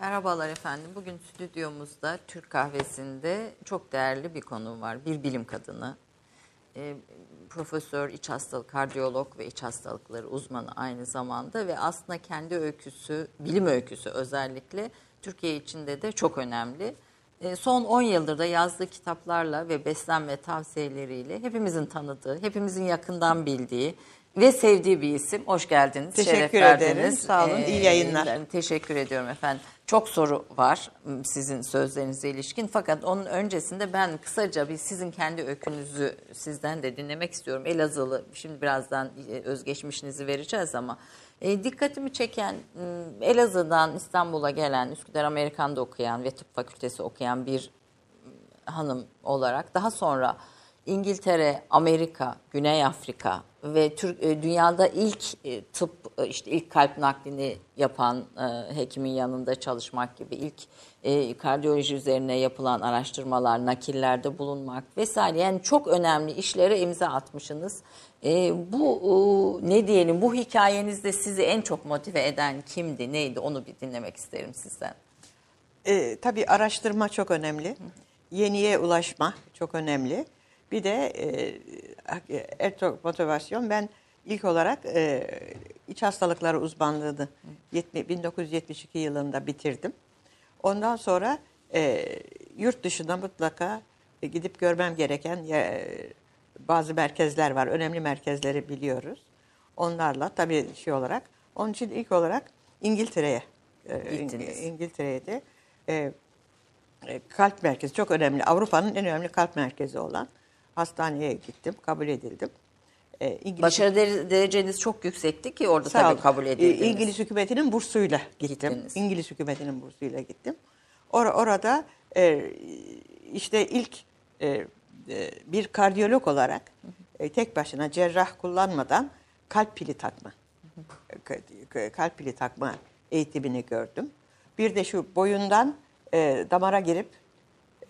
Merhabalar efendim. Bugün stüdyomuzda Türk Kahvesi'nde çok değerli bir konu var. Bir bilim kadını. E, profesör, iç hastalık, kardiyolog ve iç hastalıkları uzmanı aynı zamanda ve aslında kendi öyküsü, bilim öyküsü özellikle Türkiye içinde de çok önemli. E, son 10 yıldır da yazdığı kitaplarla ve beslenme tavsiyeleriyle hepimizin tanıdığı, hepimizin yakından bildiği ve sevdiği bir isim. Hoş geldiniz. Teşekkür şeref ederim. verdiniz. Sağ olun. İyi yayınlar. Teşekkür ediyorum efendim. Çok soru var sizin sözlerinize ilişkin. Fakat onun öncesinde ben kısaca bir sizin kendi öykünüzü sizden de dinlemek istiyorum. Elazığlı, şimdi birazdan e, özgeçmişinizi vereceğiz ama e, dikkatimi çeken Elazığ'dan İstanbul'a gelen, Üsküdar Amerikan'da okuyan ve tıp fakültesi okuyan bir hanım olarak daha sonra İngiltere, Amerika, Güney Afrika ve Türk e, dünyada ilk e, tıp e, işte ilk kalp naklini yapan hekimin yanında çalışmak gibi ilk kardiyoloji üzerine yapılan araştırmalar, nakillerde bulunmak vesaire yani çok önemli işlere imza atmışsınız. Bu ne diyelim bu hikayenizde sizi en çok motive eden kimdi, neydi onu bir dinlemek isterim sizden. E, tabii araştırma çok önemli. Yeniye ulaşma çok önemli. Bir de e, çok motivasyon ben ilk olarak e, iç hastalıkları uzmanlığını 70, 1972 yılında bitirdim. Ondan sonra e, yurt dışına mutlaka e, gidip görmem gereken e, bazı merkezler var. Önemli merkezleri biliyoruz. Onlarla tabii şey olarak. Onun için ilk olarak İngiltere'ye e, Gittiniz. İngiltere'ye de e, e, kalp merkezi çok önemli. Avrupa'nın en önemli kalp merkezi olan hastaneye gittim, kabul edildim. E, İngiliz, Başarı dere- dereceniz çok yüksekti ki orada Sağ tabii olun. kabul E, edildiniz. İngiliz hükümetinin bursuyla gittim. Gittiniz. İngiliz hükümetinin bursuyla gittim. Or- orada e, işte ilk e, e, bir kardiyolog olarak e, tek başına cerrah kullanmadan kalp pili takma, ka- kalp pili takma eğitimini gördüm. Bir de şu boyundan e, damara girip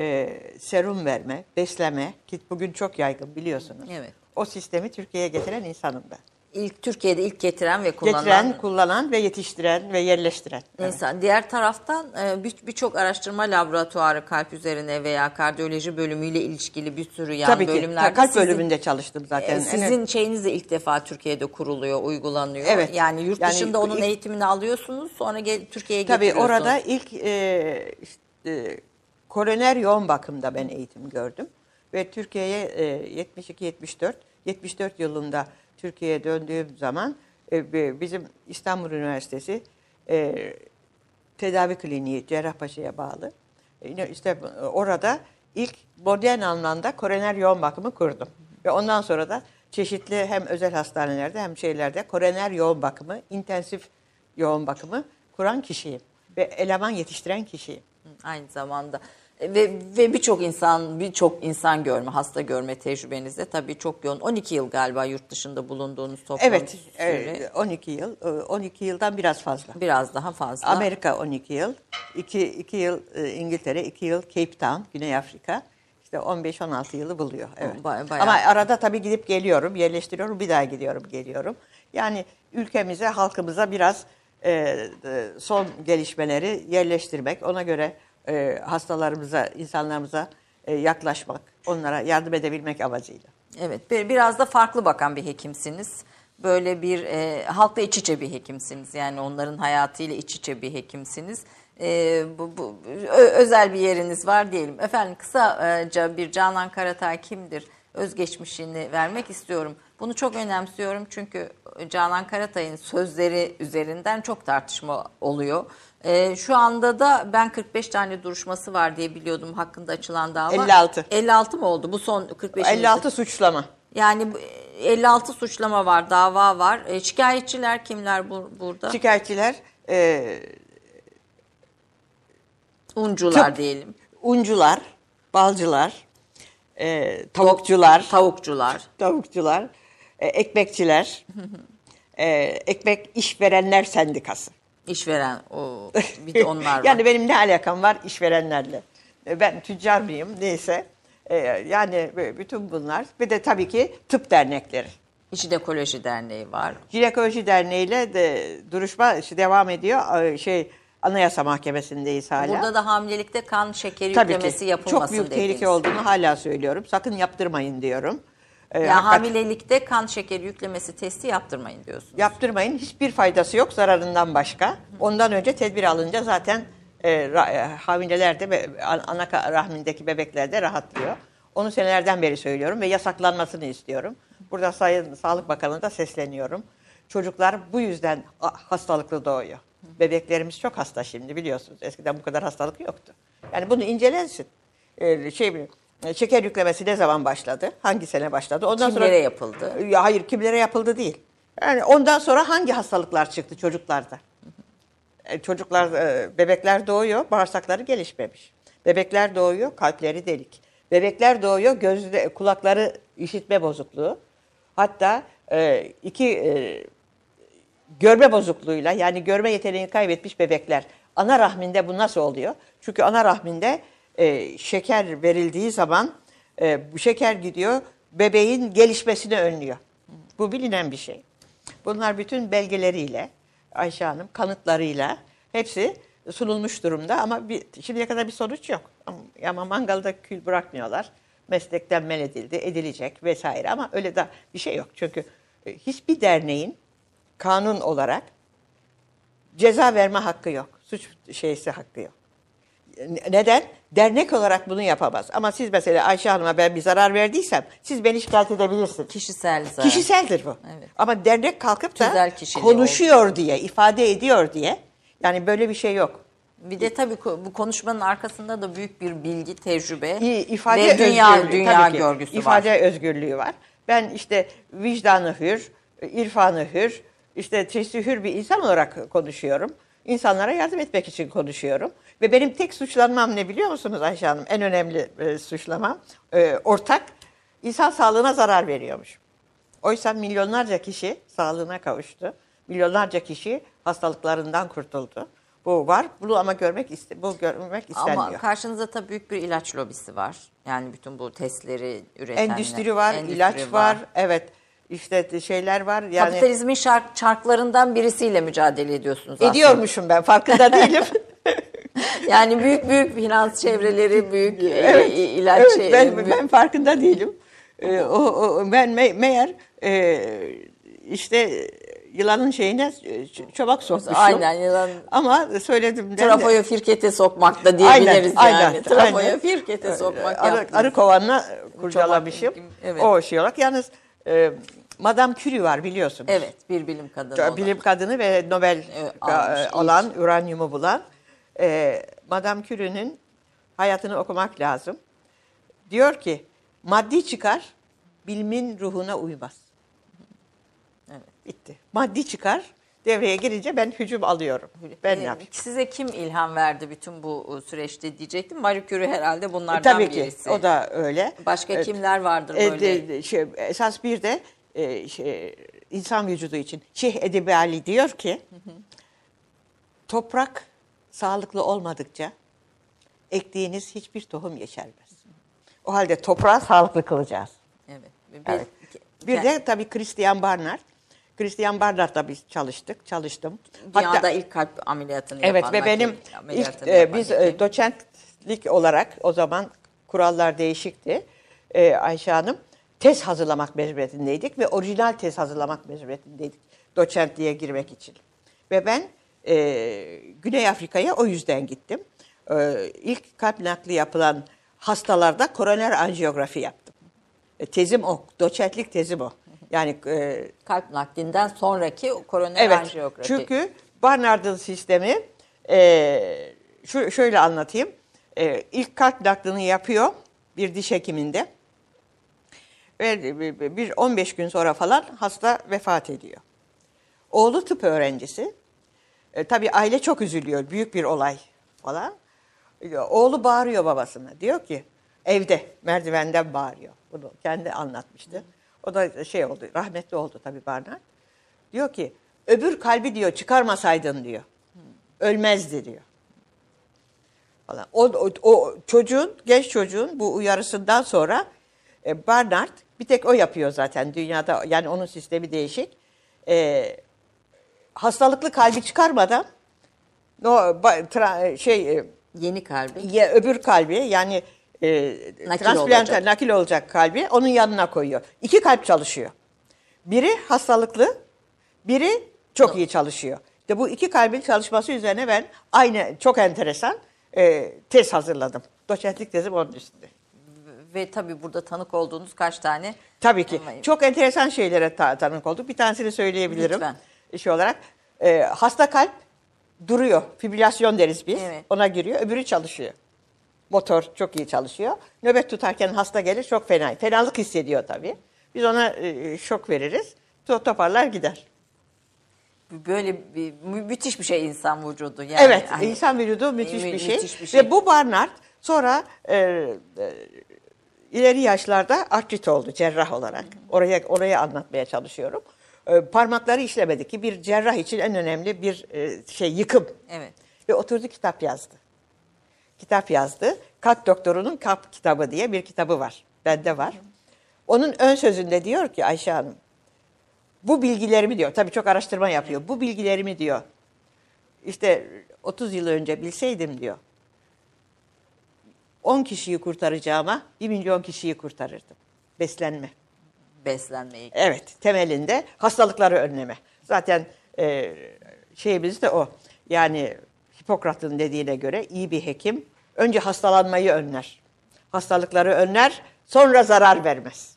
e, serum verme, besleme ki bugün çok yaygın biliyorsunuz. Evet. O sistemi Türkiye'ye getiren insanım ben. İlk Türkiye'de ilk getiren ve kullanan Getiren, kullanan ve yetiştiren ve yerleştiren. Evet. insan. Diğer taraftan e, bir- birçok araştırma laboratuvarı kalp üzerine veya kardiyoloji bölümüyle ilişkili bir sürü yan Tabii ki. bölümlerde Kalp sizin- bölümünde çalıştım zaten. e, sizin şeyiniz de ilk defa Türkiye'de kuruluyor, uygulanıyor. Evet. Yani yurt Yani dışında onun ilk- eğitimini alıyorsunuz, sonra gel, Türkiye'ye Tabii getiriyorsunuz. orada ilk e, işte, koroner yoğun bakımda ben eğitim gördüm. Ve Türkiye'ye e, 72-74, 74 yılında Türkiye'ye döndüğüm zaman e, bi- bizim İstanbul Üniversitesi e, tedavi kliniği Cerrahpaşa'ya bağlı. E, işte orada ilk modern anlamda koroner yoğun bakımı kurdum. Ve ondan sonra da çeşitli hem özel hastanelerde hem şeylerde koroner yoğun bakımı, intensif yoğun bakımı kuran kişiyim. Ve eleman yetiştiren kişiyim. Aynı zamanda E, ve ve birçok insan birçok insan görme, hasta görme tecrübenizde tabii çok yoğun. 12 yıl galiba yurt dışında bulunduğunuz toplam Evet, süre e, 12 yıl, e, 12 yıldan biraz fazla. biraz daha fazla. Amerika 12 yıl, 2, 2 yıl e, İngiltere, 2 yıl Cape Town, Güney Afrika. İşte 15-16 yılı buluyor. Evet. Ba- bayağı. Ama arada tabii gidip geliyorum, yerleştiriyorum, bir daha gidiyorum, geliyorum. Yani ülkemize, halkımıza biraz e, e, son gelişmeleri yerleştirmek, ona göre e, hastalarımıza, insanlarımıza e, yaklaşmak, onlara yardım edebilmek amacıyla. Evet, bir- biraz da farklı bakan bir hekimsiniz. Böyle bir e, halkla iç içe bir hekimsiniz. Yani onların hayatıyla iç içe bir hekimsiniz. E, bu, bu özel bir yeriniz var diyelim. Efendim kısaca bir Canan Karatay kimdir? Özgeçmişini vermek istiyorum. Bunu çok önemsiyorum çünkü Canan Karatay'ın sözleri üzerinden çok tartışma oluyor. E, şu anda da ben 45 tane duruşması var diye biliyordum hakkında açılan dava. 56. 56 mı oldu? Bu son 45. 56 suçlama. Yani bu- 56 suçlama var, dava var. E, şikayetçiler kimler bu, burada? Şikayetçiler e, Uncular Tıp. diyelim. uncular, balcılar, e, tavukçular, Tavukçular. tavukçular, e, ekmekçiler, e, ekmek işverenler sendikası. İşveren o bir de onlar var. yani benim ne alakam var işverenlerle? E, Ben tüccar mıyım neyse. E, yani bütün bunlar. Bir de tabii ki tıp dernekleri. Jinekoloji Derneği var. Jinekoloji Derneği ile de duruşma işte devam ediyor. Şey Anayasa Mahkemesi'ndeyiz hala. Burada da hamilelikte kan şekeri Tabii yüklemesi ki yapılmasın çok büyük dediniz. tehlike olduğunu hala söylüyorum. Sakın yaptırmayın diyorum. Ee, Ya hakikat- hamilelikte kan şekeri yüklemesi testi yaptırmayın diyorsunuz. Yaptırmayın. Hiçbir faydası yok zararından başka. Ondan önce tedbir alınca zaten e, e, hamileler de ana rahmindeki bebekler de rahatlıyor. Onu senelerden beri söylüyorum ve yasaklanmasını istiyorum. Burada Sayın Sağlık Bakanı'na da sesleniyorum. Çocuklar bu yüzden hastalıklı doğuyor. Bebeklerimiz çok hasta şimdi biliyorsunuz. Eskiden bu kadar hastalık yoktu. Yani bunu incelensin. Ee, şey e, şeker yüklemesi ne zaman başladı? Hangi sene başladı? Ondan Kimlere sonra yapıldı? ya hayır kimlere yapıldı değil. Yani ondan sonra hangi hastalıklar çıktı çocuklarda? E, Çocuklar, e, bebekler doğuyor, bağırsakları gelişmemiş. Bebekler doğuyor, kalpleri delik. Bebekler doğuyor, gözde, kulakları işitme bozukluğu. Hatta e, iki e, görme bozukluğuyla yani görme yeteneğini kaybetmiş bebekler. Ana rahminde bu nasıl oluyor? Çünkü ana rahminde e, şeker verildiği zaman e, bu şeker gidiyor bebeğin gelişmesini önlüyor. Bu bilinen bir şey. Bunlar bütün belgeleriyle Ayşe Hanım kanıtlarıyla hepsi sunulmuş durumda ama bir, şimdiye kadar bir sonuç yok. Ama, ama mangalda kül bırakmıyorlar. Meslekten men edildi, edilecek vesaire ama öyle de bir şey yok. Çünkü e, hiçbir derneğin kanun olarak ceza verme hakkı yok. Suç şeysi hakkı yok. Neden? Dernek olarak bunu yapamaz. Ama siz mesela Ayşe Hanım'a ben bir zarar verdiysem siz beni şikayet edebilirsiniz. Kişisel zarar. Kişiseldir bu. Evet. Ama dernek kalkıp da konuşuyor diye, ifade ediyor diye. Yani böyle bir şey yok. Bir de tabii bu konuşmanın arkasında da büyük bir bilgi, tecrübe ifade ve dünya özgürlüğü, dünya tabii ki. görgüsü ifade var. özgürlüğü var. Ben işte vicdanı hür, irfanı hür, işte çeşitli hür bir insan olarak konuşuyorum. İnsanlara yardım etmek için konuşuyorum. Ve benim tek suçlanmam ne biliyor musunuz Ayşe Hanım? En önemli e, suçlamam e, ortak insan sağlığına zarar veriyormuş. Oysa milyonlarca kişi sağlığına kavuştu. Milyonlarca kişi hastalıklarından kurtuldu. Bu var. Bunu ama görmek iste, bu görmek istenmiyor. Ama karşınızda tabii büyük bir ilaç lobisi var. Yani bütün bu testleri üretenler. Endüstri var, endüstri ilaç var. Evet. İşte şeyler var. Yani Kapitalizmin şark, çarklarından birisiyle mücadele ediyorsunuz aslında. ediyormuşum ben farkında değilim. Yani büyük büyük finans çevreleri, büyük evet. e, ilaç evet, şey- ben, ben farkında değilim. Ee, o, o, ben me, meğer e, işte yılanın şeyine ç- çomak sokmuşum. Aynen yılan Ama söyledim. trafoya firkete sokmak da diyebiliriz Aynen, yani. aynen, trafoya aynen. firkete sokmak arı, yaptınız. arı kovanla kurcalamışım. evet. O şey olarak. Yalnız e, Madame Curie var biliyorsunuz. Evet bir bilim kadını olarak. bilim kadını ve Nobel Evet, almış, ilk. alan, uranyumu bulan e, Madame Curie'nin hayatını okumak lazım. Diyor ki maddi çıkar bilimin ruhuna uymaz. Evet. Bitti. Maddi çıkar devreye girince ben hücum alıyorum. Ben ne Ee, yapayım? Size kim ilham verdi bütün bu e, süreçte diyecektim. Marie Curie herhalde bunlardan Tabii ki birisi. o da öyle. Başka Evet. kimler vardır E, böyle? de- de- şey, esas bir de e, şey, insan vücudu için Şeyh Edebi Ali diyor ki toprak sağlıklı olmadıkça ektiğiniz hiçbir tohum yeşermez. O halde toprağı sağlıklı kılacağız. Evet. Bir, Evet. Bir de tabii Christian Barnard. Christian Barnard'la biz çalıştık, çalıştım. Dünyada Hatta- ilk kalp ameliyatını Evet yapan. ve benim ilk e, biz e, doçentlik olarak o zaman kurallar değişikti. E, Ayşe Hanım tez hazırlamak mecburiyetindeydik ve orijinal tez hazırlamak mecburiyetindeydik doçentliğe girmek için. Ve ben e, Güney Afrika'ya o yüzden gittim. E, ilk kalp nakli yapılan hastalarda koroner anjiyografi yaptım. E, tezim o, doçentlik tezim o. Yani e, kalp naklinden sonraki koroner Evet. anjiyografi. Çünkü Barnard'ın sistemi e, şu şöyle anlatayım. E, ilk kalp naklini yapıyor bir diş hekiminde. Ve bir 15 gün sonra falan hasta vefat ediyor. Oğlu tıp öğrencisi. E, tabii aile çok üzülüyor. Büyük bir olay falan. E, Oğlu bağırıyor babasına. Diyor ki evde merdivenden bağırıyor. Bunu kendi anlatmıştı. O da şey oldu. Rahmetli oldu tabii Barnard. Diyor ki öbür kalbi diyor çıkarmasaydın diyor. Ölmezdi diyor. Falan. O, o, o çocuğun, genç çocuğun bu uyarısından sonra e, Barnard bir tek o yapıyor zaten dünyada. Yani onun sistemi değişik. E, hastalıklı kalbi çıkarmadan no, tra- şey e, Yeni kalbi. ya öbür kalbi yani e, Nakil transplant olacak. nakil olacak kalbi onun yanına koyuyor. İki kalp çalışıyor. Biri hastalıklı, biri çok iyi çalışıyor. İşte bu iki kalbin çalışması üzerine ben aynı çok enteresan e, tez hazırladım. Doçentlik tezim onun üstünde. Ve tabii burada tanık olduğunuz kaç tane? Tabii ki. Ama- Çok enteresan şeylere ta- tanık olduk. Bir tanesini söyleyebilirim. Lütfen. Şey olarak. e, hasta kalp duruyor. Fibrilasyon deriz biz. Evet. Ona giriyor. Öbürü çalışıyor. Motor çok iyi çalışıyor. Nöbet tutarken hasta gelir çok fena. Fenalık hissediyor tabii. Biz ona e, şok veririz. To- Toparlar gider. Böyle bir mü- müthiş bir şey insan vücudu. Yani evet, hani- insan vücudu müthiş, Mü- bir, şey. müthiş bir şey. Ve bu Barnard sonra e, e, ileri yaşlarda artrit oldu cerrah olarak. Oraya oraya anlatmaya çalışıyorum. E, parmakları işlemedi ki bir cerrah için en önemli bir e, şey yıkım. Evet. Ve oturdu kitap yazdı. Kitap yazdı. Kalp doktorunun kalp kitabı diye bir kitabı var. Bende var. Onun ön sözünde diyor ki Ayşe Hanım, bu bilgilerimi diyor, tabii çok araştırma yapıyor. Bu bilgilerimi diyor, işte 30 yıl önce bilseydim diyor, 10 kişiyi kurtaracağıma 1 milyon kişiyi kurtarırdım. Beslenme. Beslenmeyi. Evet, temelinde hastalıkları önleme. Zaten e, şeyimiz de o. Yani Hipokrat'ın dediğine göre iyi bir hekim önce hastalanmayı önler. Hastalıkları önler, sonra zarar vermez.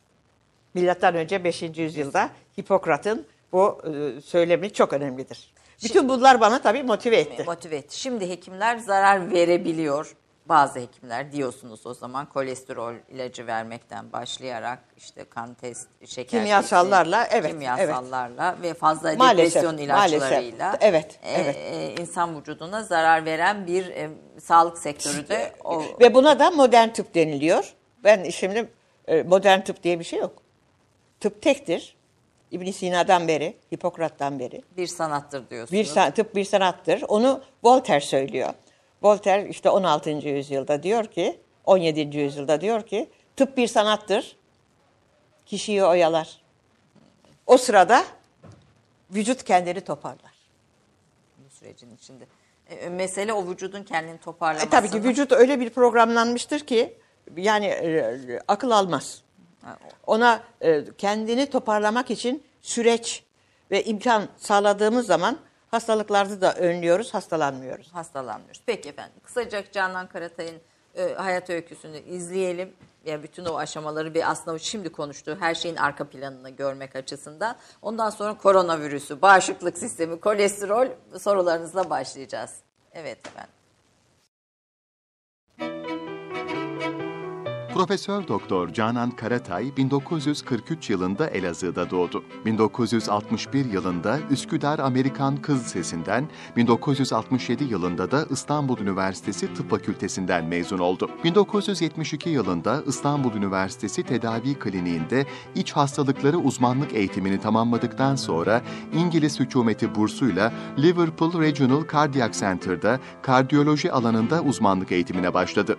Milattan önce 5. yüzyılda Hipokrat'ın bu e, söylemi çok önemlidir. Bütün bunlar bana tabii motive etti. Motive etti. Şimdi hekimler zarar verebiliyor. Bazı hekimler diyorsunuz o zaman kolesterol ilacı vermekten başlayarak işte kan test, şeker Kimyasallarla, testi, evet, kimyasallarla ve fazla Maalesef, depresyon ilaçlarıyla maalesef. Evet, e, evet. e, insan vücuduna zarar veren bir e, sağlık sektörü de o Ve buna da modern tıp deniliyor. Ben şimdi e, modern tıp diye bir şey yok. Tıp tektir. İbn Sina'dan beri, Hipokrat'tan beri. bir sanattır diyorsunuz. Bir san- tıp bir sanattır. Onu Voltaire söylüyor. Voltaire işte 16. yüzyılda diyor ki, 17. yüzyılda diyor ki, tıp bir sanattır. Kişiyi oyalar. O sırada vücut kendini toparlar. bu sürecin içinde. E, mesele o vücudun kendini E, toparlaması. tabii ki vücut öyle bir programlanmıştır ki yani e, akıl almaz. Ona e, kendini toparlamak için süreç ve imkan sağladığımız zaman hastalıklarda da önlüyoruz, hastalanmıyoruz. hastalanmıyoruz. Peki efendim. Kısaca Canan Karatay'ın e, hayat öyküsünü izleyelim. Ya bütün o aşamaları bir aslında şimdi konuştuğu her şeyin arka planını görmek açısından. Ondan sonra koronavirüsü, bağışıklık sistemi, kolesterol sorularınızla başlayacağız. Evet efendim. Profesör Doktor Canan Karatay 1943 yılında Elazığ'da doğdu. 1961 yılında Üsküdar Amerikan Kız Lisesi'nden, 1967 yılında da İstanbul Üniversitesi Tıp Fakültesinden mezun oldu. 1972 yılında İstanbul Üniversitesi Tedavi Kliniğinde iç hastalıkları uzmanlık eğitimini tamamladıktan sonra İngiliz hükümeti bursuyla Liverpool Regional Cardiac Center'da kardiyoloji alanında uzmanlık eğitimine başladı.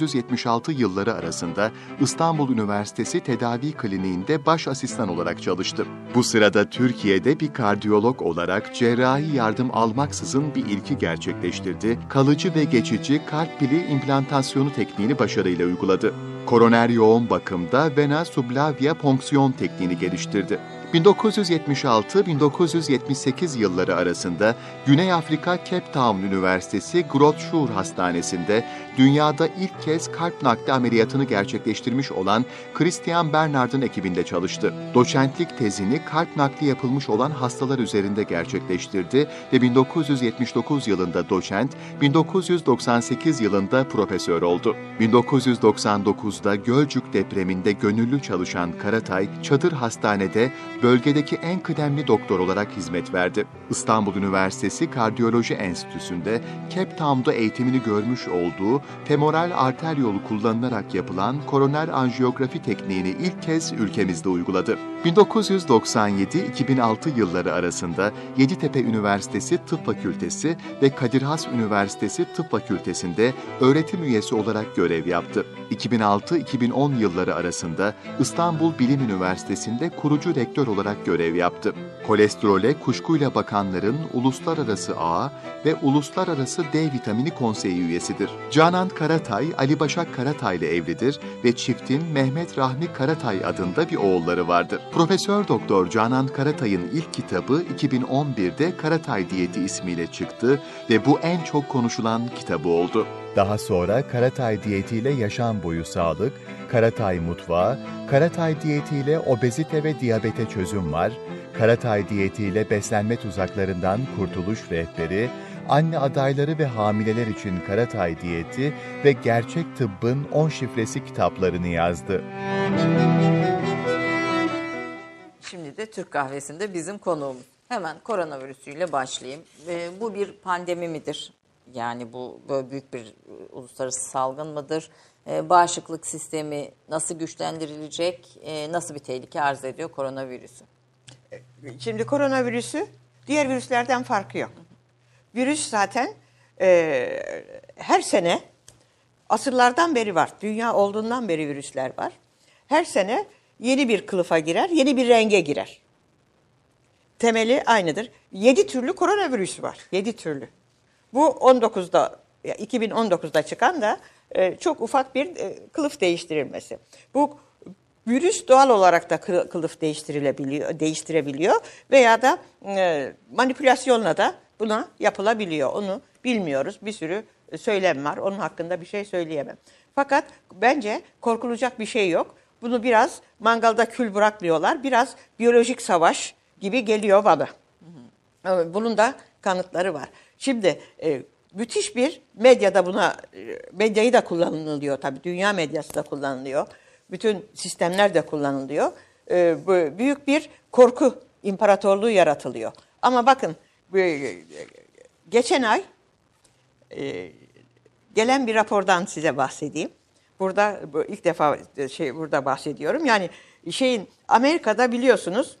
1974-1976 yılları arasında İstanbul Üniversitesi Tedavi Kliniğinde baş asistan olarak çalıştı. Bu sırada Türkiye'de bir kardiyolog olarak cerrahi yardım almaksızın bir ilki gerçekleştirdi. Kalıcı ve geçici kalp pili implantasyonu tekniğini başarıyla uyguladı. Koroner yoğun bakımda vena sublavia ponksiyon tekniğini geliştirdi. 1976-1978 yılları arasında Güney Afrika Cape Town Üniversitesi Groote Hastanesi'nde dünyada ilk kez kalp nakli ameliyatını gerçekleştirmiş olan Christian Bernard'ın ekibinde çalıştı. Doçentlik tezini kalp nakli yapılmış olan hastalar üzerinde gerçekleştirdi ve 1979 yılında doçent, 1998 yılında profesör oldu. 1999'da Gölcük depreminde gönüllü çalışan Karatay, Çadır Hastane'de bölgedeki en kıdemli doktor olarak hizmet verdi. İstanbul Üniversitesi Kardiyoloji Enstitüsü'nde Cape Town'da eğitimini görmüş olduğu femoral arter yolu kullanılarak yapılan koroner anjiyografi tekniğini ilk kez ülkemizde uyguladı. 1997-2006 yılları arasında Yeditepe Üniversitesi Tıp Fakültesi ve Kadir Has Üniversitesi Tıp Fakültesi'nde öğretim üyesi olarak görev yaptı. 2006-2010 yılları arasında İstanbul Bilim Üniversitesi'nde kurucu rektör olarak görev yaptı. Kolesterole kuşkuyla bakanların uluslararası ağ ve uluslararası D vitamini konseyi üyesidir. Canan Karatay, Ali Başak Karatay ile evlidir ve çiftin Mehmet Rahmi Karatay adında bir oğulları vardır. Profesör Doktor Canan Karatay'ın ilk kitabı 2011'de Karatay Diyeti ismiyle çıktı ve bu en çok konuşulan kitabı oldu. Daha sonra Karatay diyetiyle yaşam boyu sağlık, Karatay mutfağı, Karatay diyetiyle obezite ve diyabete çözüm var, Karatay diyetiyle beslenme tuzaklarından kurtuluş rehberi, anne adayları ve hamileler için Karatay diyeti ve gerçek tıbbın 10 şifresi kitaplarını yazdı. Şimdi de Türk kahvesinde bizim konuğumuz. Hemen koronavirüsüyle başlayayım. Ee, bu bir pandemi midir? Yani bu böyle büyük bir e, uluslararası salgın mıdır? Ee, bağışıklık sistemi nasıl güçlendirilecek? Ee, nasıl bir tehlike arz ediyor koronavirüsü? Şimdi koronavirüsü diğer virüslerden farkı yok. Virüs zaten e, her sene asırlardan beri var. Dünya olduğundan beri virüsler var. Her sene yeni bir kılıfa girer, yeni bir renge girer. Temeli aynıdır. Yedi türlü koronavirüs var. Yedi türlü. Bu 19'da, 2019'da çıkan da e, çok ufak bir e, kılıf değiştirilmesi. Bu virüs doğal olarak da kılıf değiştirilebiliyor, değiştirebiliyor veya da e, manipülasyonla da buna yapılabiliyor. Onu bilmiyoruz. Bir sürü söylem var. Onun hakkında bir şey söyleyemem. Fakat bence korkulacak bir şey yok. Bunu biraz mangalda kül bırakmıyorlar. Biraz biyolojik savaş gibi geliyor bana. Bunun da kanıtları var. Şimdi e, müthiş bir medyada buna e, medyayı da kullanılıyor tabii dünya medyası da kullanılıyor. Bütün sistemler de kullanılıyor. E, büyük bir korku imparatorluğu yaratılıyor. Ama bakın e, geçen ay e, gelen bir rapordan size bahsedeyim. Burada bu ilk defa e, şey burada bahsediyorum. Yani şeyin Amerika'da biliyorsunuz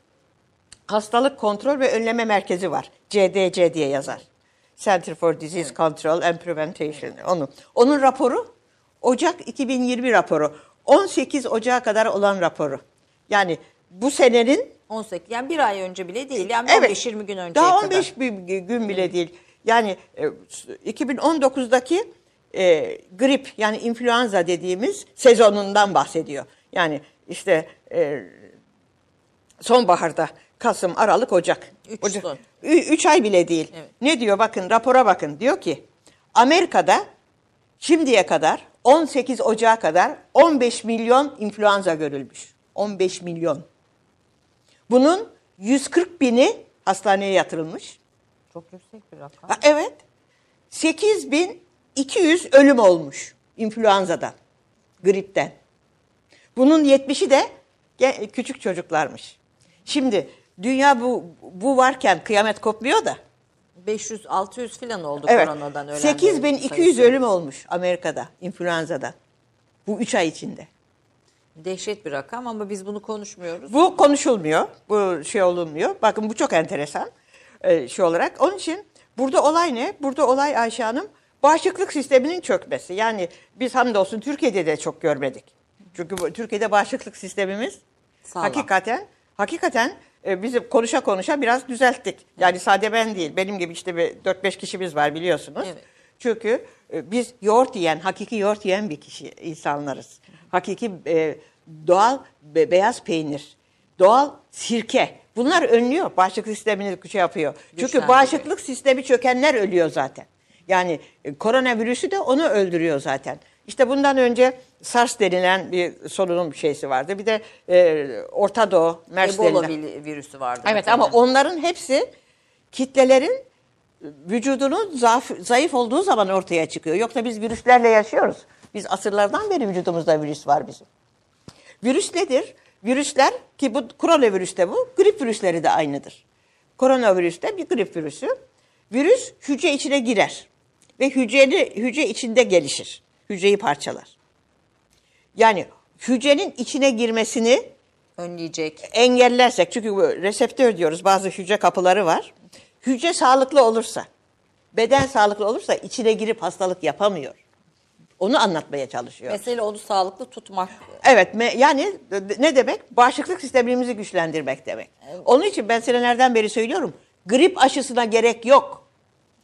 Hastalık Kontrol ve Önleme Merkezi var. CDC diye yazar. Center for Disease Control and Prevention. Onu. Onun raporu Ocak 2020 raporu. 18 Ocak'a kadar olan raporu. Yani bu senenin 18 yani bir ay önce bile değil. Yani evet, 15-20 gün önce Daha 15 kadar. gün bile değil. Yani 2019'daki e, grip yani influenza dediğimiz sezonundan bahsediyor. Yani işte e, sonbaharda Kasım, Aralık, Ocak. Üç, Ocak, son. üç ay bile değil. Evet. Ne diyor bakın rapora bakın. Diyor ki Amerika'da şimdiye kadar 18 Ocak'a kadar 15 milyon influenza görülmüş. 15 milyon. Bunun 140 bini hastaneye yatırılmış. Çok yüksek bir rakam. Ha, evet. 8200 ölüm olmuş influenzadan, gripten. Bunun 70'i de küçük çocuklarmış. Şimdi dünya bu bu varken kıyamet kopmuyor da. 500-600 falan oldu evet. koronadan ölen. 8200 ölüm olmuş Amerika'da influenza'da. Bu 3 ay içinde. Dehşet bir rakam ama biz bunu konuşmuyoruz. Bu konuşulmuyor. Bu şey olunmuyor. Bakın bu çok enteresan e, şey olarak. Onun için burada olay ne? Burada olay Ayşe Hanım bağışıklık sisteminin çökmesi. Yani biz hamdolsun Türkiye'de de çok görmedik. Çünkü bu, Türkiye'de bağışıklık sistemimiz Sağlam. hakikaten hakikaten e, bizi konuşa konuşa biraz düzelttik. Yani sadece ben değil, benim gibi işte 4-5 kişimiz var biliyorsunuz. Evet. Çünkü e, biz yoğurt yiyen, hakiki yoğurt yiyen bir kişi insanlarız. Hakiki e, doğal be, beyaz peynir, doğal sirke. Bunlar önlüyor. Bağışıklık sistemini şey yapıyor. Çünkü bağışıklık sistemi çökenler ölüyor zaten. Yani koronavirüsü de onu öldürüyor zaten. İşte bundan önce SARS denilen bir solunum şeysi vardı. Bir de e, Orta Doğu, MERS Ebola denilen. virüsü vardı. Evet ama onların hepsi kitlelerin vücudunun zayıf, zayıf olduğu zaman ortaya çıkıyor. Yoksa biz virüslerle yaşıyoruz. Biz asırlardan beri vücudumuzda virüs var bizim. Virüs nedir? Virüsler ki bu koronavirüs de bu, grip virüsleri de aynıdır. Koronavirüs de bir grip virüsü. Virüs hücre içine girer ve hücreli, hücre içinde gelişir. Hücreyi parçalar. Yani hücrenin içine girmesini önleyecek. Engellersek çünkü bu reseptör diyoruz bazı hücre kapıları var. Hücre sağlıklı olursa, beden sağlıklı olursa içine girip hastalık yapamıyor. Onu anlatmaya çalışıyor. Mesele onu sağlıklı tutmak. Evet yani ne demek? Bağışıklık sistemimizi güçlendirmek demek. Onun için ben senelerden beri söylüyorum. Grip aşısına gerek yok.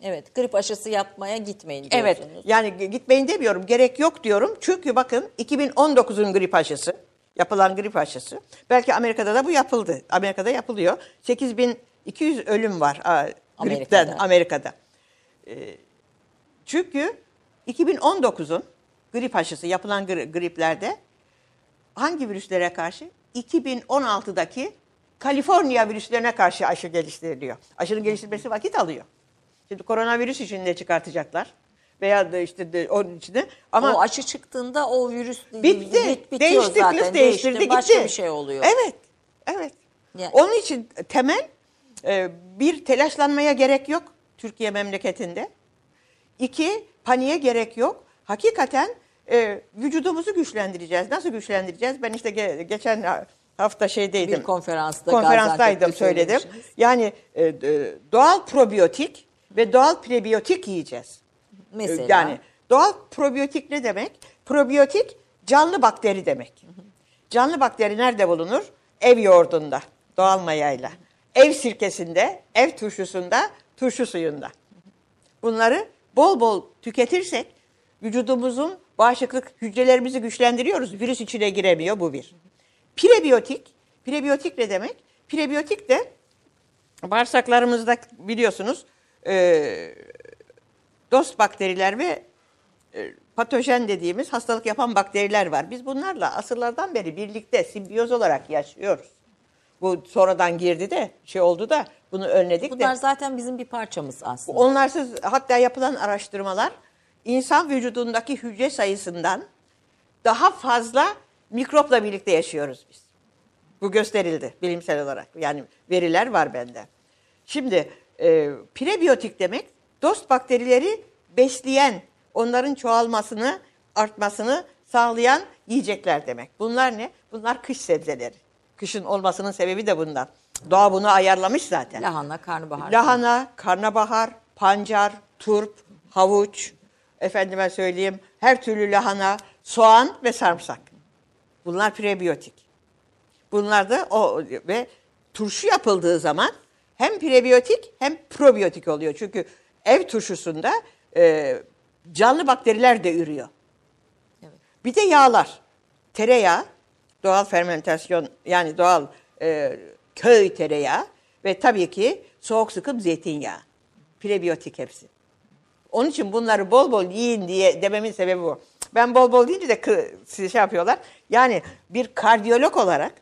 Evet, grip aşısı yapmaya gitmeyin Evet diyorsunuz. yani gitmeyin demiyorum gerek yok diyorum. Çünkü bakın 2019'un grip aşısı yapılan grip aşısı belki Amerika'da da bu yapıldı. Amerika'da yapılıyor. 8200 ölüm var aa, gripten Amerika'da. Amerika'da. Ee, çünkü 2019'un grip aşısı yapılan gri- griplerde hangi virüslere karşı? 2016'daki Kaliforniya virüslerine karşı aşı geliştiriliyor. Aşının geliştirilmesi vakit alıyor. Şimdi koronavirüs için de çıkartacaklar. Veya da işte de onun içinde ama o aşı çıktığında o virüs bitti. bit- bitiyor değişti, zaten. değiştirdi gitti. Başka bir şey oluyor. Evet. Evet. Yani- Onun için temel e, bir telaşlanmaya gerek yok Türkiye memleketinde. İki paniğe gerek yok. Hakikaten e, vücudumuzu güçlendireceğiz. Nasıl güçlendireceğiz? Ben işte ge- geçen hafta şeydeydim. Bir konferansta konferanstaydım söyledim. Yani e, doğal probiyotik ve doğal prebiyotik yiyeceğiz. Mesela Yani doğal probiyotik ne demek? Probiyotik canlı bakteri demek. Canlı bakteri nerede bulunur? Ev yoğurdunda, doğal mayayla. Ev sirkesinde, ev turşusunda, turşu suyunda. Bunları bol bol tüketirsek vücudumuzun bağışıklık hücrelerimizi güçlendiriyoruz. Virüs içine giremiyor bu bir. Prebiyotik, prebiyotik ne demek? Prebiyotik de bağırsaklarımızda biliyorsunuz e, dost bakteriler ve e, patojen dediğimiz hastalık yapan bakteriler var. Biz bunlarla asırlardan beri birlikte simbiyoz olarak yaşıyoruz. Bu sonradan girdi de şey oldu da bunu önledik bunlar de. zaten bizim bir parçamız aslında. Onlarsız hatta yapılan araştırmalar insan vücudundaki hücre sayısından daha fazla mikropla birlikte yaşıyoruz biz. Bu gösterildi bilimsel olarak. Yani veriler var bende. Şimdi e, prebiyotik demek dost bakterileri besleyen, onların çoğalmasını, artmasını sağlayan yiyecekler demek. Bunlar ne? Bunlar kış sebzeleri. Kışın olmasının sebebi de bundan. Doğa bunu ayarlamış zaten. Lahana, karnabahar. Lahana, karnabahar, pancar, turp, havuç, efendime söyleyeyim her türlü lahana, soğan ve sarımsak. Bunlar prebiyotik. Bunlar da o ve turşu yapıldığı zaman hem prebiyotik hem probiyotik oluyor. Çünkü ev turşusunda e, canlı bakteriler de ürüyor. Evet. Bir de yağlar. Tereyağı, doğal fermentasyon yani doğal e, köy tereyağı ve tabii ki soğuk sıkım zeytinyağı. Prebiyotik hepsi. Onun için bunları bol bol yiyin diye dememin sebebi bu. Ben bol bol deyince de size şey yapıyorlar. Yani bir kardiyolog olarak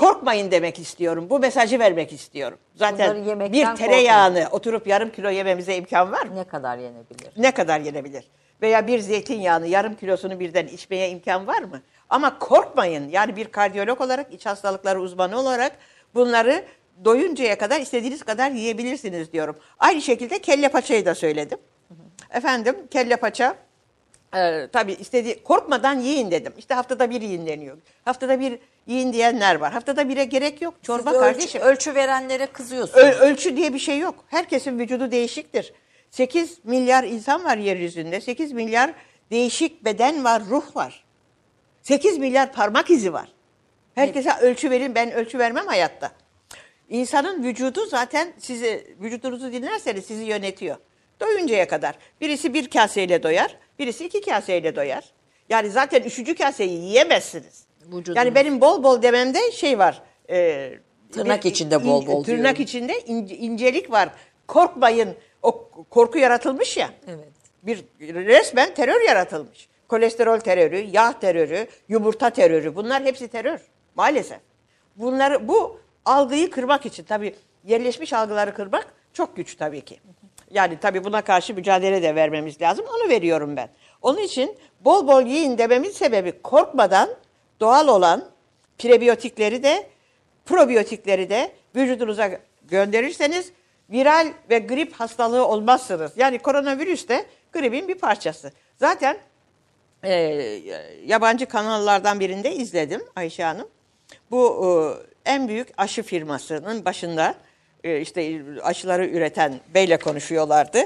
korkmayın demek istiyorum. Bu mesajı vermek istiyorum. Zaten Bunları yemekten bir tereyağını oturup yarım kilo yememize imkan var mı? ne kadar yenebilir? ne kadar yenebilir? Veya bir zeytinyağını yarım kilosunu birden içmeye imkan var mı? Ama korkmayın. Yani bir kardiyolog olarak, iç hastalıkları uzmanı olarak bunları doyuncaya kadar istediğiniz kadar yiyebilirsiniz diyorum. Aynı şekilde kelle paçayı da söyledim. Efendim kelle paça e, tabii istediği korkmadan yiyin dedim. İşte haftada bir yiyin deniyor. Haftada bir yiyin diyenler var. Haftada bire gerek yok. Çorba Siz ölçü, kardeşim. ölçü verenlere kızıyorsunuz. Ö- ölçü diye bir şey yok. Herkesin vücudu değişiktir. 8 milyar insan var yeryüzünde. 8 milyar değişik beden var, ruh var. 8 milyar parmak izi var. Herkese ölçü verin. Ben ölçü vermem hayatta. İnsanın vücudu zaten sizi, vücudunuzu dinlerseniz sizi yönetiyor. Doyuncaya kadar. Birisi bir kaseyle doyar, birisi iki kaseyle doyar. Yani zaten üçüncü kaseyi yiyemezsiniz. Vücudunuz- Yani benim bol bol dememde şey var. e, Tırnak bir- içinde bol bol Tırnak diyorum. içinde ince- incelik var. Korkmayın. O korku yaratılmış ya. Evet. Bir resmen terör yaratılmış. Kolesterol terörü, yağ terörü, yumurta terörü. Bunlar hepsi terör. Maalesef. Bunları bu algıyı kırmak için tabii yerleşmiş algıları kırmak çok güç tabii ki. Yani tabii buna karşı mücadele de vermemiz lazım. Onu veriyorum ben. Onun için bol bol yiyin dememin sebebi korkmadan doğal olan prebiyotikleri de probiyotikleri de vücudunuza gönderirseniz viral ve grip hastalığı olmazsınız. Yani koronavirüs de gripin bir parçası. Zaten e, yabancı kanallardan birinde izledim Ayşe Hanım. Bu e, en büyük aşı firmasının başında işte aşıları üreten beyle konuşuyorlardı.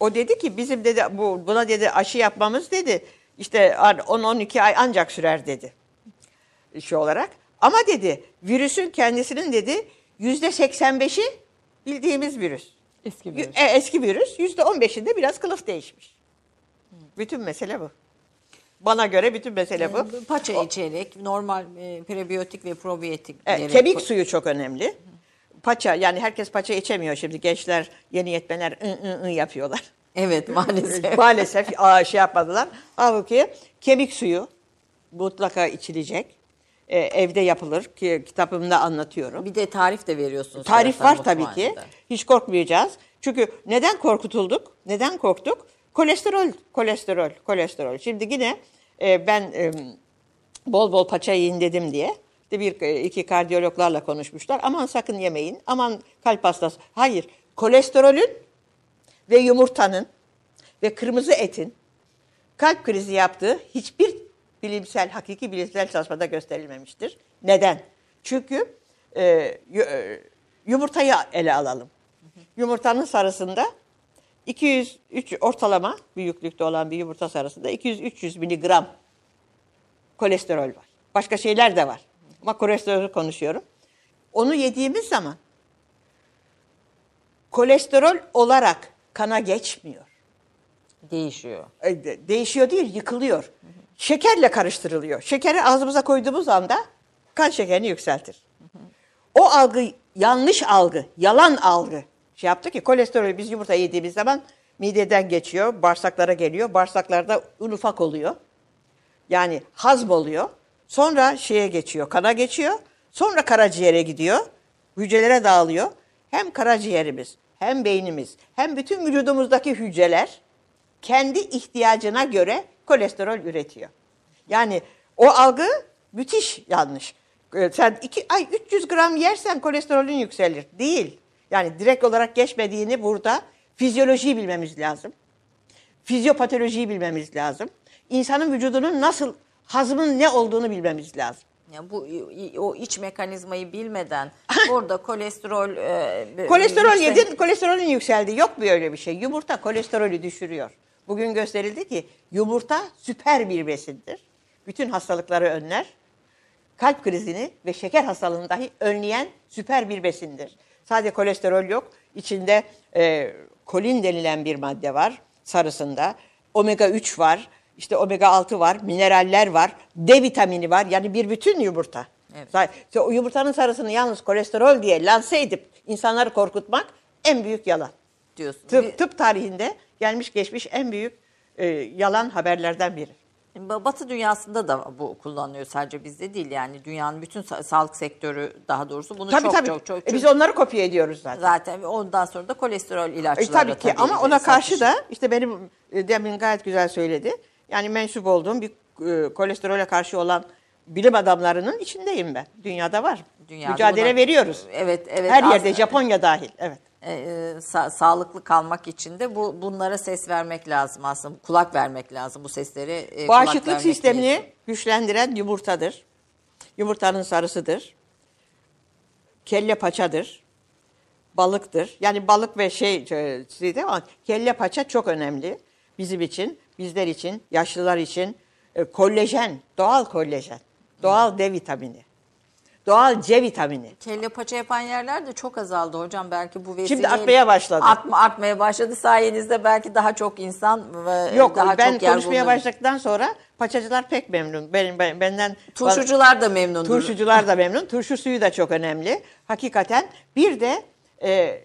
O dedi ki bizim dedi bu buna dedi aşı yapmamız dedi işte 10-12 ay ancak sürer dedi. Şu olarak. Ama dedi virüsün kendisinin dedi yüzde 85'i bildiğimiz virüs. Eski bir. E, eski virüs yüzde 15'inde biraz kılıf değişmiş. Bütün mesele bu. Bana göre bütün mesele bu. Paça içerek normal e, prebiyotik ve probiyotik Evet, kemik suyu çok önemli. Paça yani herkes paça içemiyor şimdi gençler yeni yetmeler ı ı ı yapıyorlar. Evet maalesef. Maalesef aa, şey yapmadılar. Halbuki kemik suyu mutlaka içilecek. Ee, evde yapılır ki kitabımda anlatıyorum. Bir de tarif de veriyorsunuz. Tarif var tabii ki. Hiç korkmayacağız. Çünkü neden korkutulduk? Neden korktuk? Kolesterol, kolesterol, kolesterol. Şimdi yine e, ben e, bol bol paça yiyin dedim diye de bir e, iki kardiyologlarla konuşmuşlar. Aman sakın yemeyin. Aman kalp hastası. Hayır. Kolesterolün ve yumurtanın ve kırmızı etin kalp krizi yaptığı hiçbir bilimsel, hakiki bilimsel çalışmada gösterilmemiştir. Neden? Çünkü e, e, yumurtayı ele alalım. Yumurtanın sarısında 200 3 ortalama büyüklükte olan bir yumurta sarısında 200-300 miligram kolesterol var. Başka şeyler de var. Ama kolesterolü konuşuyorum. Onu yediğimiz zaman kolesterol olarak kana geçmiyor. Değişiyor. E, de- değişiyor değil, yıkılıyor. Şekerle karıştırılıyor. Şekeri ağzımıza koyduğumuz anda kan şekerini yükseltir. O algı yanlış algı, yalan algı. Şey yaptı ki kolesterolü biz yumurta yediğimiz zaman mideden geçiyor, bağırsaklara geliyor. Bağırsaklarda un ufak oluyor. Yani hazm oluyor. Sonra şeye geçiyor, kana geçiyor. Sonra karaciğere gidiyor. Hücrelere dağılıyor. Hem karaciğerimiz, hem beynimiz, hem bütün vücudumuzdaki hücreler kendi ihtiyacına göre kolesterol üretiyor. Yani o algı müthiş yanlış. Ee, Sen iki, ay 300 gram yersen kolesterolün yükselir. Değil. Yani direkt olarak geçmediğini burada fizyolojiyi bilmemiz lazım. Fizyopatolojiyi bilmemiz lazım. İnsanın vücudunun nasıl hazmın ne olduğunu bilmemiz lazım. Ya bu o iç mekanizmayı bilmeden burada kolesterol e, Kolesterol yüksek- yedin, kolesterolün yükseldi. Yok mu öyle bir şey? Yumurta kolesterolü düşürüyor. Bugün gösterildi ki yumurta süper bir besindir. Bütün hastalıkları önler. Kalp krizini ve şeker hastalığını dahi önleyen süper bir besindir. Sadece kolesterol yok. İçinde e, kolin denilen bir madde var sarısında. Omega 3 var. İşte omega 6 var. Mineraller var. D vitamini var. Yani bir bütün yumurta. Evet. İşte o yumurtanın sarısını yalnız kolesterol diye lanse edip insanları korkutmak en büyük yalan. diyorsun. Tıp, tıp tarihinde gelmiş geçmiş en büyük e, yalan haberlerden biri. Ba- Batı dünyasında da bu kullanılıyor sadece bizde değil yani dünyanın bütün sa- sağlık sektörü daha doğrusu bunu Tabii çok, tabii. çok çok E, biz onları kopya ediyoruz zaten. zaten ondan sonra da kolesterol E, ilaçları tabii ki ama ona karşı satışı. da işte benim e, demin gayet güzel söyledi. Yani mensup olduğum bir e, kolesterole karşı olan bilim adamlarının içindeyim ben. Dünyada var. Dünyada Mücadele buna- veriyoruz. Evet, evet. Her yerde Aslında- Japonya dahil. Evet. e, e, sa- sağlıklı kalmak için de bu bunlara ses vermek lazım aslında kulak vermek lazım bu seslere e, Bağışıklık sistemini lazım. güçlendiren yumurtadır. Yumurtanın sarısıdır. Kelle paçadır. Balıktır. Yani balık ve şey şey ama kelle paça çok önemli bizim için, bizler için, yaşlılar için. E, kollajen, doğal kollajen, doğal D vitamini, doğal C vitamini. Kelle paça yapan yerler de çok azaldı hocam belki bu vesileyle. artmaya başladı. Artma, artmaya başladı sayenizde belki daha çok insan ve Yok daha ben çok yer konuşmaya bulunabilir. başladıktan sonra paçacılar pek memnun. Benim ben- benden Turşucular da memnundur. Turşucular da memnun. Turşu suyu da çok önemli. Hakikaten bir de e,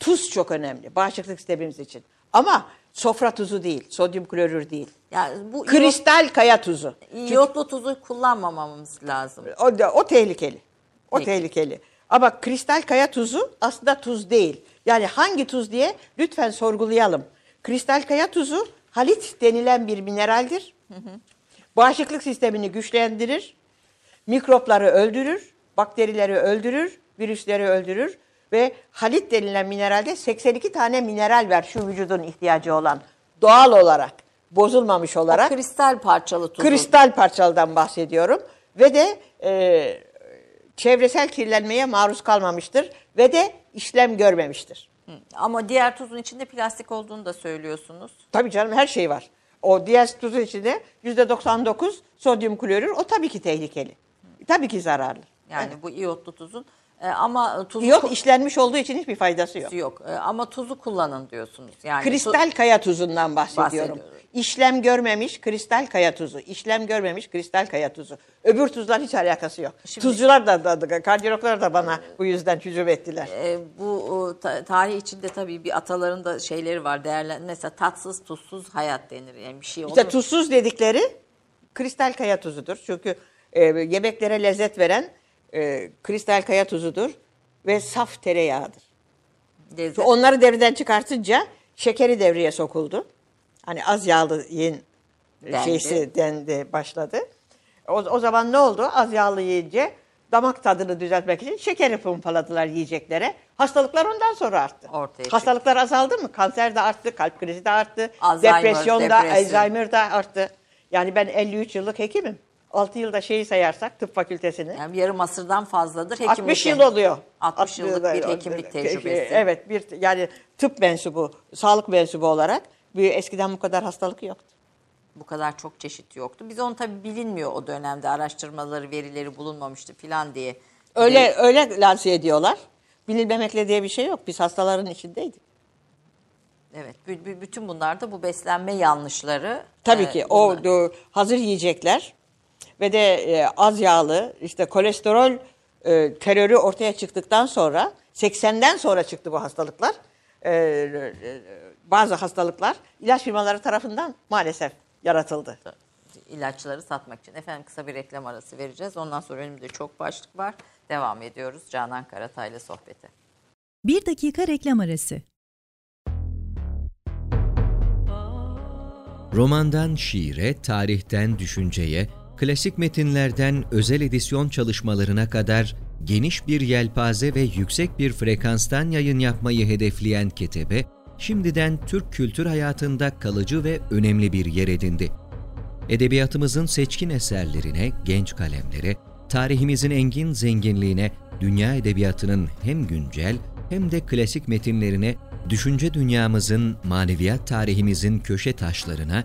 tuz çok önemli bağışıklık sistemimiz için. Ama sofra tuzu değil, sodyum klorür değil. Yani bu Kristal kaya tuzu. iyot- iyotlu tuzu kullanmamamız lazım. O, o tehlikeli. O Peki. tehlikeli. Ama kristal kaya tuzu aslında tuz değil. Yani hangi tuz diye lütfen sorgulayalım. Kristal kaya tuzu halit denilen bir mineraldir. Bağışıklık sistemini güçlendirir. Mikropları öldürür, bakterileri öldürür, virüsleri öldürür ve halit denilen mineralde 82 tane mineral var şu vücudun ihtiyacı olan doğal olarak bozulmamış olarak. Kristal parçalı tuzu. Kristal parçalıdan bahsediyorum ve de e, çevresel kirlenmeye maruz kalmamıştır ve de işlem görmemiştir. Ama diğer tuzun içinde plastik olduğunu da söylüyorsunuz. Tabii canım her şey var. O diğer tuzun içinde %99 sodyum klorür. O tabii ki tehlikeli. Tabii ki zararlı. Yani bu iyotlu tuzun. E, ama tuzu İyot işlenmiş olduğu için hiçbir faydası yok. yok. E, ama tuzu kullanın diyorsunuz. Yani Kristal kaya tuzundan bahsediyorum. Bahsediyoruz. İşlem görmemiş kristal kaya tuzu. İşlem görmemiş kristal kaya tuzu. Öbür tuzlar hiç alakası yok. Şimdi- Tuzcular da, da, kardiyologlar da bana bu yüzden hücum ettiler. E, bu o, ta- tarih içinde tabii bir ataların da şeyleri var. Değerler mesela tatsız tuzsuz hayat denir. Yani bir şey olur. İşte tuzsuz dedikleri kristal kaya tuzudur. Çünkü e, yemeklere lezzet veren e, kristal kaya tuzudur ve saf tereyağıdır. Şu onları devreden çıkartınca şekeri devreye sokuldu. Hani az yağlı yiyin Dendi. şeysi dendi başladı. O, o zaman ne oldu? Az yağlı yiyince damak tadını düzeltmek için şekeri pompaladılar yiyeceklere. Hastalıklar ondan sonra arttı. Ortaya çıktı. Hastalıklar azaldı mı? Kanser de arttı, kalp krizi de arttı, Alzheimer, depresyon da, depresyon. Alzheimer da arttı. Yani ben 53 yıllık hekimim. 6 yılda şeyi sayarsak tıp fakültesini. Yani yarım asırdan fazladır hekimlik. 60 yıl oluyor. 60 yıllık bir hekimlik tecrübesi. Evet bir yani tıp mensubu, sağlık mensubu olarak bir eskiden bu kadar hastalık yoktu. Bu kadar çok çeşit yoktu. Biz onu tabii bilinmiyor o dönemde araştırmaları, verileri bulunmamıştı filan diye. Öyle öyle lanse ediyorlar. Bilinmemekle diye bir şey yok. Biz hastaların içindeydik. Evet, bü- bü- bütün bunlar da bu beslenme yanlışları. Tabii e, ki o bunlar. do- hazır yiyecekler ve de e, az yağlı işte kolesterol e, terörü ortaya çıktıktan sonra 80'den sonra çıktı bu hastalıklar. E, e, bazı hastalıklar ilaç firmaları tarafından maalesef yaratıldı. ilaçları satmak için. Efendim kısa bir reklam arası vereceğiz. Ondan sonra önümde çok başlık var. Devam ediyoruz Canan Karatay'la sohbete. Bir dakika reklam arası. Romandan şiire, tarihten düşünceye, klasik metinlerden özel edisyon çalışmalarına kadar geniş bir yelpaze ve yüksek bir frekanstan yayın yapmayı hedefleyen Ketebe, şimdiden Türk kültür hayatında kalıcı ve önemli bir yer edindi. Edebiyatımızın seçkin eserlerine, genç kalemlere, tarihimizin engin zenginliğine, dünya edebiyatının hem güncel hem de klasik metinlerine, düşünce dünyamızın, maneviyat tarihimizin köşe taşlarına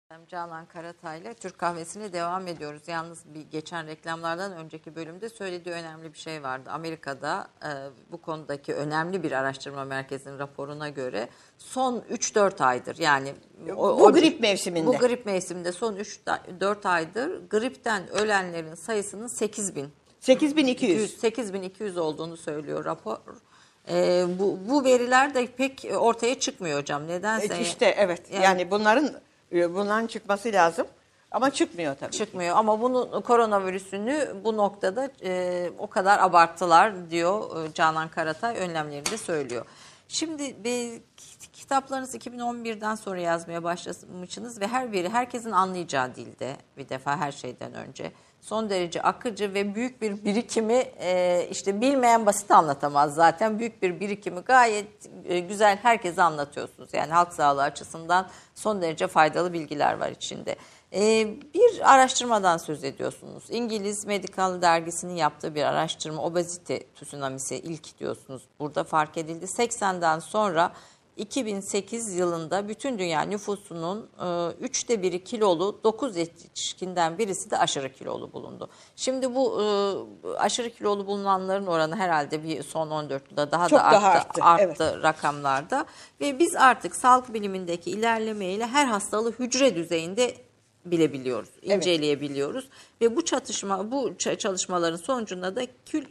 Canan Karatay'la Türk kahvesine devam ediyoruz. Yalnız bir geçen reklamlardan önceki bölümde söylediği önemli bir şey vardı. Amerika'da e, bu konudaki önemli bir araştırma merkezinin raporuna göre son 3-4 aydır yani o- Bu o- grip mevsiminde. Bu grip mevsiminde son 3-4 aydır gripten ölenlerin sayısının 8 bin 8200. 8200 olduğunu söylüyor rapor. E, bu, bu veriler de pek ortaya çıkmıyor hocam. Nedense E, İşte evet. Yani- Yani, bunların e, bunların çıkması lazım ama çıkmıyor tabii. çıkmıyor ama bunu koronavirüsünü bu noktada e, o kadar abarttılar diyor e, Canan Karatay önlemlerini de söylüyor. Şimdi bir, kitaplarınız 2011'den sonra yazmaya başlamışsınız ve her biri herkesin anlayacağı dilde bir defa her şeyden önce son derece akıcı ve büyük bir birikimi e, işte bilmeyen basit anlatamaz zaten büyük bir birikimi gayet e, güzel herkese anlatıyorsunuz. Yani halk sağlığı açısından son derece faydalı bilgiler var içinde. Ee, bir araştırmadan söz ediyorsunuz. İngiliz Medical dergisinin yaptığı bir araştırma obezite tsunamisi ilk diyorsunuz. Burada fark edildi. 80'den sonra 2008 yılında bütün dünya nüfusunun e, üçte biri kilolu, 9 yetişkinden birisi de aşırı kilolu bulundu. Şimdi bu e, aşırı kilolu bulunanların oranı herhalde bir son 14 yılda daha Çok da daha arttı, arttı, arttı rakamlarda. Ve biz artık sağlık bilimindeki ilerlemeyle her hastalığı hücre düzeyinde bilebiliyoruz, inceleyebiliyoruz. Ve bu çatışma, bu çalışmaların sonucunda da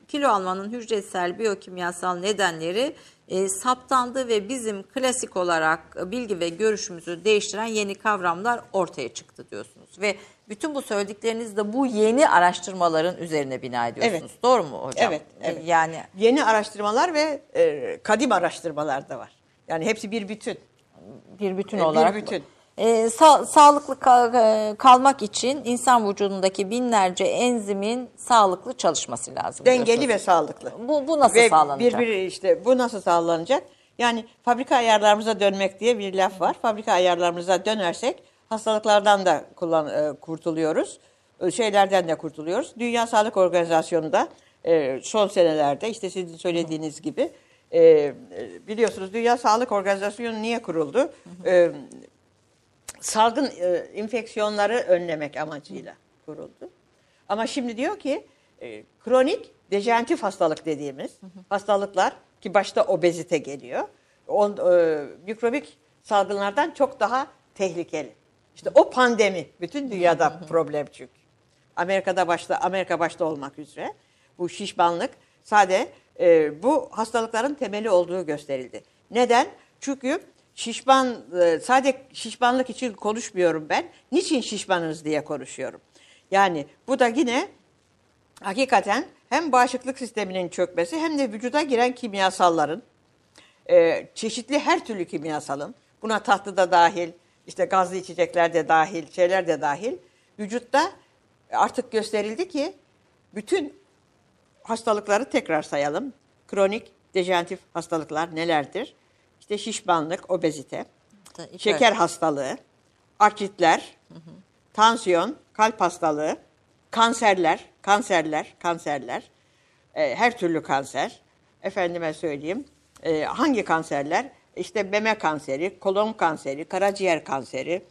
kilo almanın hücresel, biyokimyasal nedenleri e, saptandı ve bizim klasik olarak bilgi ve görüşümüzü değiştiren yeni kavramlar ortaya çıktı diyorsunuz. Ve bütün bu söyledikleriniz de bu yeni araştırmaların üzerine bina ediyorsunuz. Evet. Doğru mu hocam? Evet, E, evet. Yani Yeni araştırmalar ve e, kadim araştırmalar da var. Yani hepsi bir bütün. bir bütün E, bir olarak. bütün. Ee, sa- sağlıklı ka- e, kalmak için insan vücudundaki binlerce enzimin sağlıklı çalışması lazım. Dengeli diyorsunuz. ve sağlıklı. Bu, bu nasıl Ve sağlanacak? birbiri işte bu nasıl sağlanacak? Yani fabrika ayarlarımıza dönmek diye bir laf var. Fabrika ayarlarımıza dönersek hastalıklardan da kullan, e, kurtuluyoruz. E, Şeylerden de kurtuluyoruz. Dünya Sağlık Organizasyonu da e, son senelerde işte sizin söylediğiniz gibi e, e, biliyorsunuz Dünya Sağlık Organizasyonu niye kuruldu? E, salgın e, enfeksiyonları önlemek amacıyla kuruldu. Ama şimdi diyor ki e, kronik dejeneratif hastalık dediğimiz hastalıklar ki başta obezite geliyor. O, e, mikrobik salgınlardan çok daha tehlikeli. İşte o pandemi bütün dünyada problem çünkü. Amerika'da başta Amerika başta olmak üzere bu şişmanlık sade e, bu hastalıkların temeli olduğu gösterildi. Neden? Çünkü şişman e, sade şişmanlık için konuşmuyorum ben. Niçin şişmanız diye konuşuyorum. Yani bu da yine hakikaten hem bağışıklık sisteminin çökmesi hem de vücuda giren kimyasalların e, çeşitli her türlü kimyasalın buna tatlı da dahil işte gazlı içecekler de dahil şeyler de dahil vücutta artık gösterildi ki bütün hastalıkları tekrar sayalım. Kronik dejeneratif hastalıklar nelerdir? İşte şişmanlık, obezite, Ta- hiper- şeker hastalığı, artritler, tansiyon, kalp hastalığı, kanserler, kanserler, kanserler, e, her türlü kanser. Efendime söyleyeyim, e, hangi kanserler? İşte meme kanseri, kolon kanseri, karaciğer kanseri,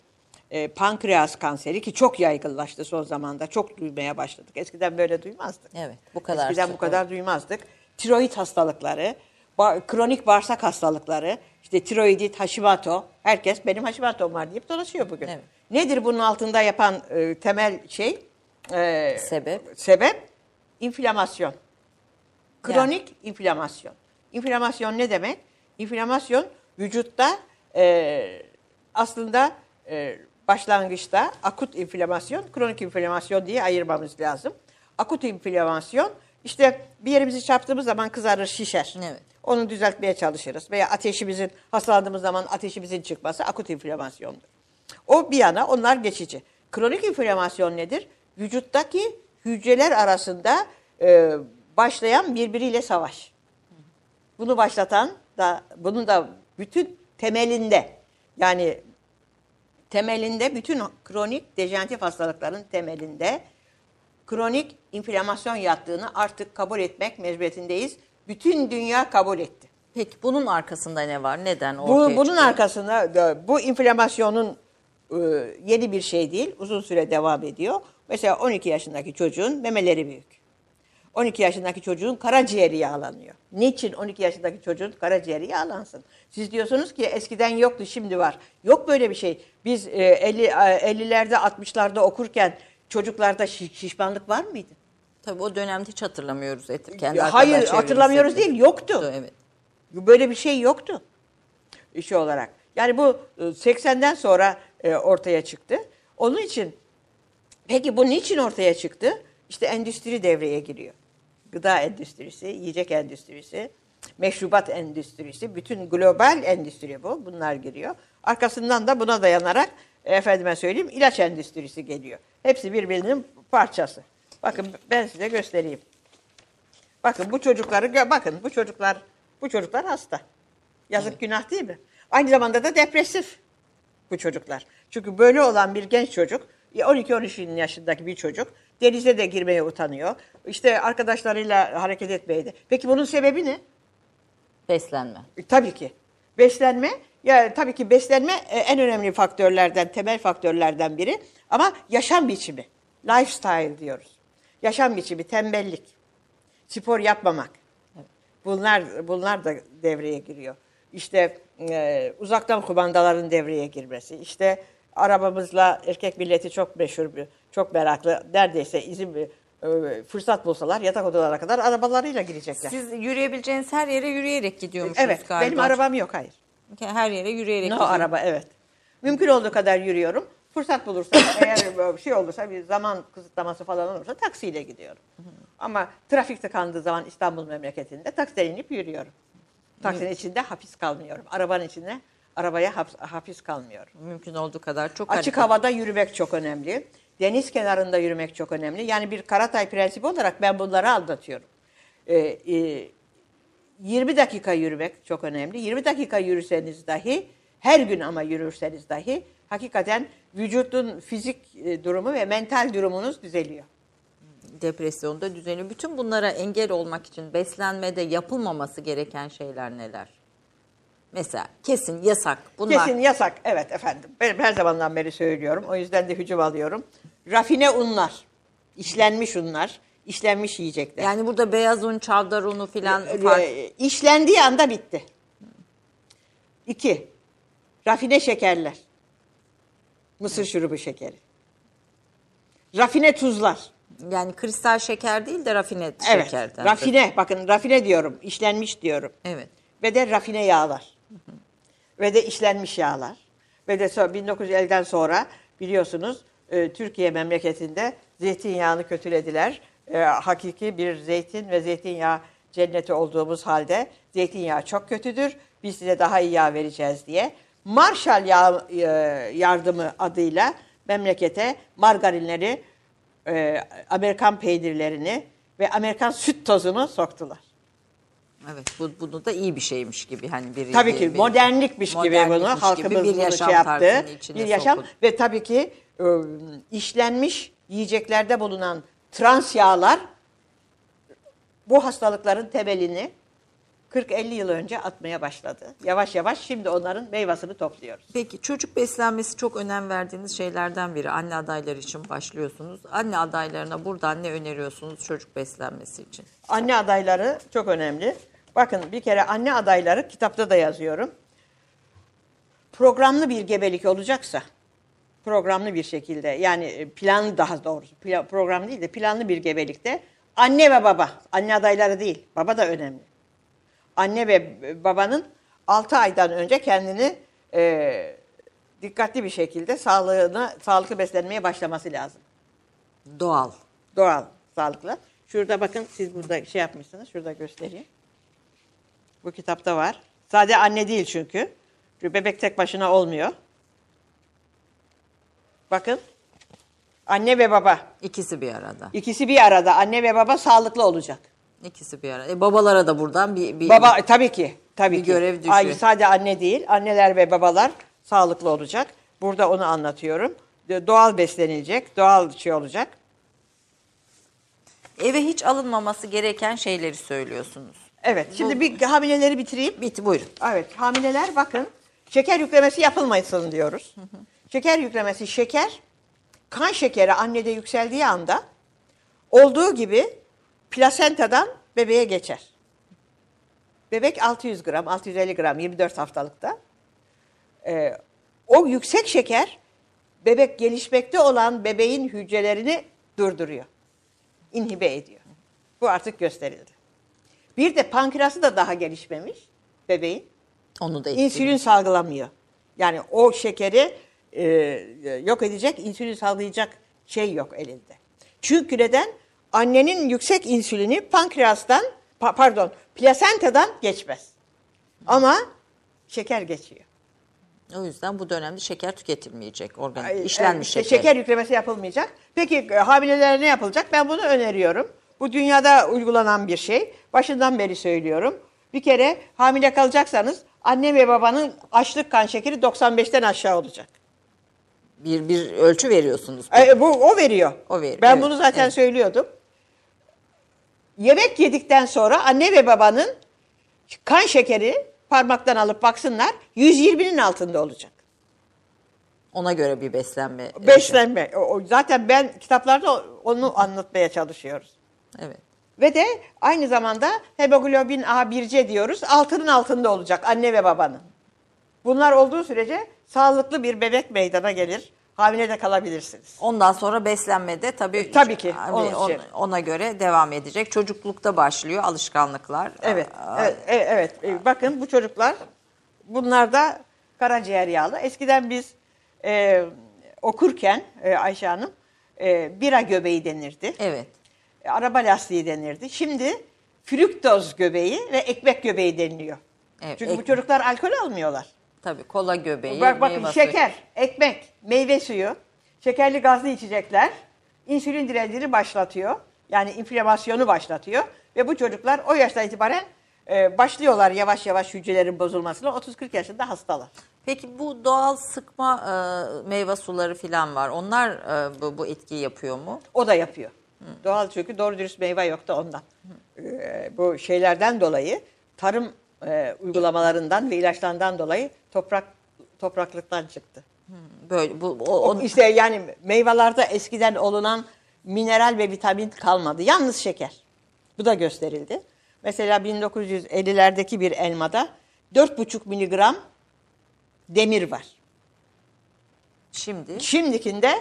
e, pankreas kanseri ki çok yaygınlaştı son zamanda. Çok duymaya başladık. Eskiden böyle duymazdık. Evet, bu kadar Eskiden bu kadar duymazdık. Tiroid hastalıkları, ba- kronik bağırsak hastalıkları, işte tiroidit, Hashimoto. Herkes benim Hashimoto'm var deyip dolaşıyor bugün. Evet. Nedir bunun altında yapan e, temel şey? E, Sebep? Sebep inflamasyon. Kronik inflamasyon. İnflamasyon ne demek? İnflamasyon vücutta e, aslında e, başlangıçta akut inflamasyon, kronik inflamasyon diye ayırmamız lazım. Akut inflamasyon işte bir yerimizi çarptığımız zaman kızarır, şişer. Evet. Onu düzeltmeye çalışırız. Veya ateşimizin, hastalandığımız zaman ateşimizin çıkması akut inflamasyondur. O bir yana onlar geçici. Kronik inflamasyon nedir? Vücuttaki hücreler arasında e, başlayan birbiriyle savaş. Bunu başlatan da bunun da bütün temelinde yani temelinde bütün kronik dejeneratif hastalıkların temelinde kronik inflamasyon yattığını artık kabul etmek mecburiyetindeyiz. Bütün dünya kabul etti. Peki bunun arkasında ne var? Neden Bu, ortaya bunun çıkıyor? arkasında da bu inflamasyonun e, yeni bir şey değil. Uzun süre devam ediyor. Mesela 12 yaşındaki çocuğun memeleri büyük. 12 yaşındaki çocuğun karaciğeri yağlanıyor. Niçin 12 yaşındaki çocuğun karaciğeri yağlansın? Siz diyorsunuz ki eskiden yoktu şimdi var. Yok böyle bir şey. Biz e, 50 e, 50'lerde 60'larda okurken çocuklarda şiş- şişmanlık var mıydı? Tabii o dönemde hiç hatırlamıyoruz. Et, kendi Ya hayır, hatırlamıyoruz değil, yoktu. Evet. Böyle bir şey yoktu işi olarak. Yani bu e, 80'den sonra e, ortaya çıktı. Onun için peki bu niçin ortaya çıktı? İşte endüstri devreye giriyor. Gıda endüstrisi, yiyecek endüstrisi, meşrubat endüstrisi, bütün global endüstri bu. Bunlar giriyor. Arkasından da buna dayanarak e, efendime söyleyeyim ilaç endüstrisi geliyor. Hepsi birbirinin parçası. Bakın ben size göstereyim. Bakın bu çocukları bakın bu çocuklar bu çocuklar hasta. Yazık günah değil mi? Aynı zamanda da depresif bu çocuklar. Çünkü böyle olan bir genç çocuk 12-13 yaşındaki bir çocuk denize de girmeye utanıyor. İşte arkadaşlarıyla hareket etmeye de. Peki bunun sebebi ne? Beslenme. E, Tabii ki. Beslenme, ya tabii ki beslenme e, en önemli faktörlerden, temel faktörlerden biri. Ama yaşam biçimi, lifestyle diyoruz. Yaşam biçimi, tembellik, spor yapmamak. Bunlar bunlar da devreye giriyor. İşte e, uzaktan kumandaların devreye girmesi. İşte arabamızla erkek milleti çok meşhur, çok meraklı. Neredeyse izin bir e, fırsat bulsalar yatak odalarına kadar arabalarıyla girecekler. Siz yürüyebileceğiniz her yere yürüyerek gidiyormuşsunuz evet, galiba. benim arabam yok, hayır. Her yere yürüyerek No gidiyorsunuz. araba evet. Mümkün olduğu kadar yürüyorum. Fırsat bulursam eğer böyle bir şey olursa bir zaman kısıtlaması falan olursa taksiyle gidiyorum. Ama trafik tıkandığı zaman İstanbul memleketinde taksiden inip yürüyorum. Taksinin içinde hapis kalmıyorum. Arabanın içinde arabaya hap- hapis kalmıyor. Mümkün olduğu kadar çok Açık hareket- havada yürümek çok önemli. Deniz kenarında yürümek çok önemli. Yani bir Karatay prensibi olarak ben bunları anlatıyorum. Ee, e, 20 dakika yürümek çok önemli. 20 dakika yürüseniz dahi, her gün ama yürürseniz dahi hakikaten vücudun fizik e, durumu ve mental durumunuz düzeliyor. depresyonda düzeliyor. Bütün bunlara engel olmak için beslenmede yapılmaması gereken şeyler neler? Mesela kesin yasak. Bunlar Kesin yasak. Evet efendim. Ben her zamandan beri söylüyorum. O yüzden de hücum alıyorum. Rafine unlar, işlenmiş unlar, işlenmiş yiyecekler. yani burada beyaz un, çavdar unu filan Ee, fark. işlendiği anda bitti. İki, rafine şekerler. Mısır şurubu şekeri. Rafine tuzlar. Yani kristal şeker değil de rafine Evet, şekerden. rafine, bakın rafine diyorum, işlenmiş diyorum. Evet. Ve de rafine yağlar. Ve de işlenmiş yağlar. Ve de so- 1950'den sonra biliyorsunuz e, Türkiye memleketinde zeytinyağını kötülediler. E, hakiki bir zeytin ve zeytinyağı cenneti olduğumuz halde zeytinyağı çok kötüdür. Biz size daha iyi yağ vereceğiz diye. Marshall yağ, e, yardımı adıyla memlekete margarinleri, e, Amerikan peynirlerini ve Amerikan süt tozunu soktular. Evet. Bu, bunu da iyi bir şeymiş gibi hani bir Tabii ki bir- modernlikmiş gibi bunu modernlikmiş halkımız gibi bir bunu yaşam şey yaptı. Bir yaşam sokuldu. ve tabii ki e, işlenmiş yiyeceklerde bulunan trans yağlar bu hastalıkların temelini 40-50 yıl önce atmaya başladı. Yavaş yavaş şimdi onların meyvasını topluyoruz. Peki çocuk beslenmesi çok önem verdiğiniz şeylerden biri. Anne adayları için başlıyorsunuz. Anne adaylarına buradan ne öneriyorsunuz çocuk beslenmesi için? Anne adayları çok önemli. Bakın bir kere anne adayları kitapta da yazıyorum. Programlı bir gebelik olacaksa, programlı bir şekilde yani planlı daha doğrusu program değil de planlı bir gebelikte anne ve baba, anne adayları değil, baba da önemli. Anne ve babanın 6 aydan önce kendini e, dikkatli bir şekilde sağlığına, sağlıklı beslenmeye başlaması lazım Doğal. doğal, sağlıklı. Şurada bakın siz burada şey yapmışsınız. Şurada göstereyim. Bu kitapta var. Sadece anne değil çünkü. Çünkü bebek tek başına olmuyor. Bakın. Anne ve baba. İkisi bir arada. İkisi bir arada. Anne ve baba sağlıklı olacak. İkisi bir arada. E, babalara da buradan bir, bir Baba tabii ki. Tabii Bir ki. görev düşüyor. Ay, sadece anne değil. Anneler ve babalar sağlıklı olacak. Burada onu anlatıyorum. Doğal beslenilecek. Doğal şey olacak. eve hiç alınmaması gereken şeyleri söylüyorsunuz. Evet. Şimdi bir hamileleri bitireyim. Bitti buyurun. Evet, hamileler bakın şeker yüklemesi yapılmasın diyoruz. Şeker yüklemesi şeker, kan şekeri annede yükseldiği anda olduğu gibi plasentadan bebeğe geçer. Bebek 600 gram, 650 gram 24 haftalıkta. Ee, o yüksek şeker bebek gelişmekte olan bebeğin hücrelerini durduruyor. inhibe ediyor. Bu artık gösterildi. Bir de pankreası da daha gelişmemiş bebeğin. Onu da etkiliyor. İnsülin salgılamıyor. Yani o şekeri e, yok edecek, insülin salgılayacak şey yok elinde. Çünkü neden? Annenin yüksek insülini pankreastan, pa- pardon, plasentadan geçmez. Ama şeker geçiyor. O yüzden bu dönemde şeker tüketilmeyecek. Organik, Ay, işlenmiş evet, şeker. Şeker yüklemesi yapılmayacak. Peki e, hamilelere ne yapılacak? Ben bunu öneriyorum. Bu dünyada uygulanan bir şey. Başından beri söylüyorum. Bir kere hamile kalacaksanız anne ve babanın açlık kan şekeri 95'ten aşağı olacak. Bir, bir ölçü veriyorsunuz. E, bu o veriyor. O veriyor, Ben evet, bunu zaten evet. söylüyordum. Yemek yedikten sonra anne ve babanın kan şekeri parmaktan alıp baksınlar 120'nin altında olacak. Ona göre bir beslenme. Beslenme. O- Zaten ben kitaplarda onu anlatmaya çalışıyoruz. Evet. Ve de aynı zamanda hemoglobin A1C diyoruz. Altının altında olacak anne ve babanın. Bunlar olduğu sürece sağlıklı bir bebek meydana gelir. Hamile de kalabilirsiniz. Ondan sonra beslenmede tabii Tabii ki, onun on- için. ona göre devam edecek. Çocuklukta başlıyor alışkanlıklar. Evet, Aa, evet, evet, evet. E, Bakın bu çocuklar, bunlar da karaciğer yağlı. Eskiden biz e, okurken e, Ayşe Hanım, e, bira göbeği denirdi. Evet. E, araba lastiği denirdi. Şimdi fruktoz göbeği ve ekmek göbeği deniliyor. Evet, Çünkü bu ekmek. çocuklar alkol almıyorlar. Tabii kola göbeği, Bak bakın meyve suyu. şeker, ekmek, meyve suyu, şekerli gazlı içecekler insülin direncini başlatıyor. Yani inflamasyonu başlatıyor. Ve bu çocuklar o yaştan itibaren e, başlıyorlar yavaş yavaş hücrelerin bozulmasına. 30-40 yaşında hastalar. Peki bu doğal sıkma e, meyve suları falan var. Onlar e, bu, bu etkiyi yapıyor mu? O da yapıyor. Doğal çünkü doğru dürüst meyve yok da ondan. Ee, bu şeylerden dolayı tarım e, uygulamalarından ve ilaçlarından dolayı toprak topraklıktan çıktı. Böyle bu o, O, on- işte yani meyvelerde eskiden olunan mineral ve vitamin kalmadı. Yalnız şeker. Bu da gösterildi. Mesela 1950'lerdeki bir elmada 4,5 miligram demir var. şimdi Şimdikinde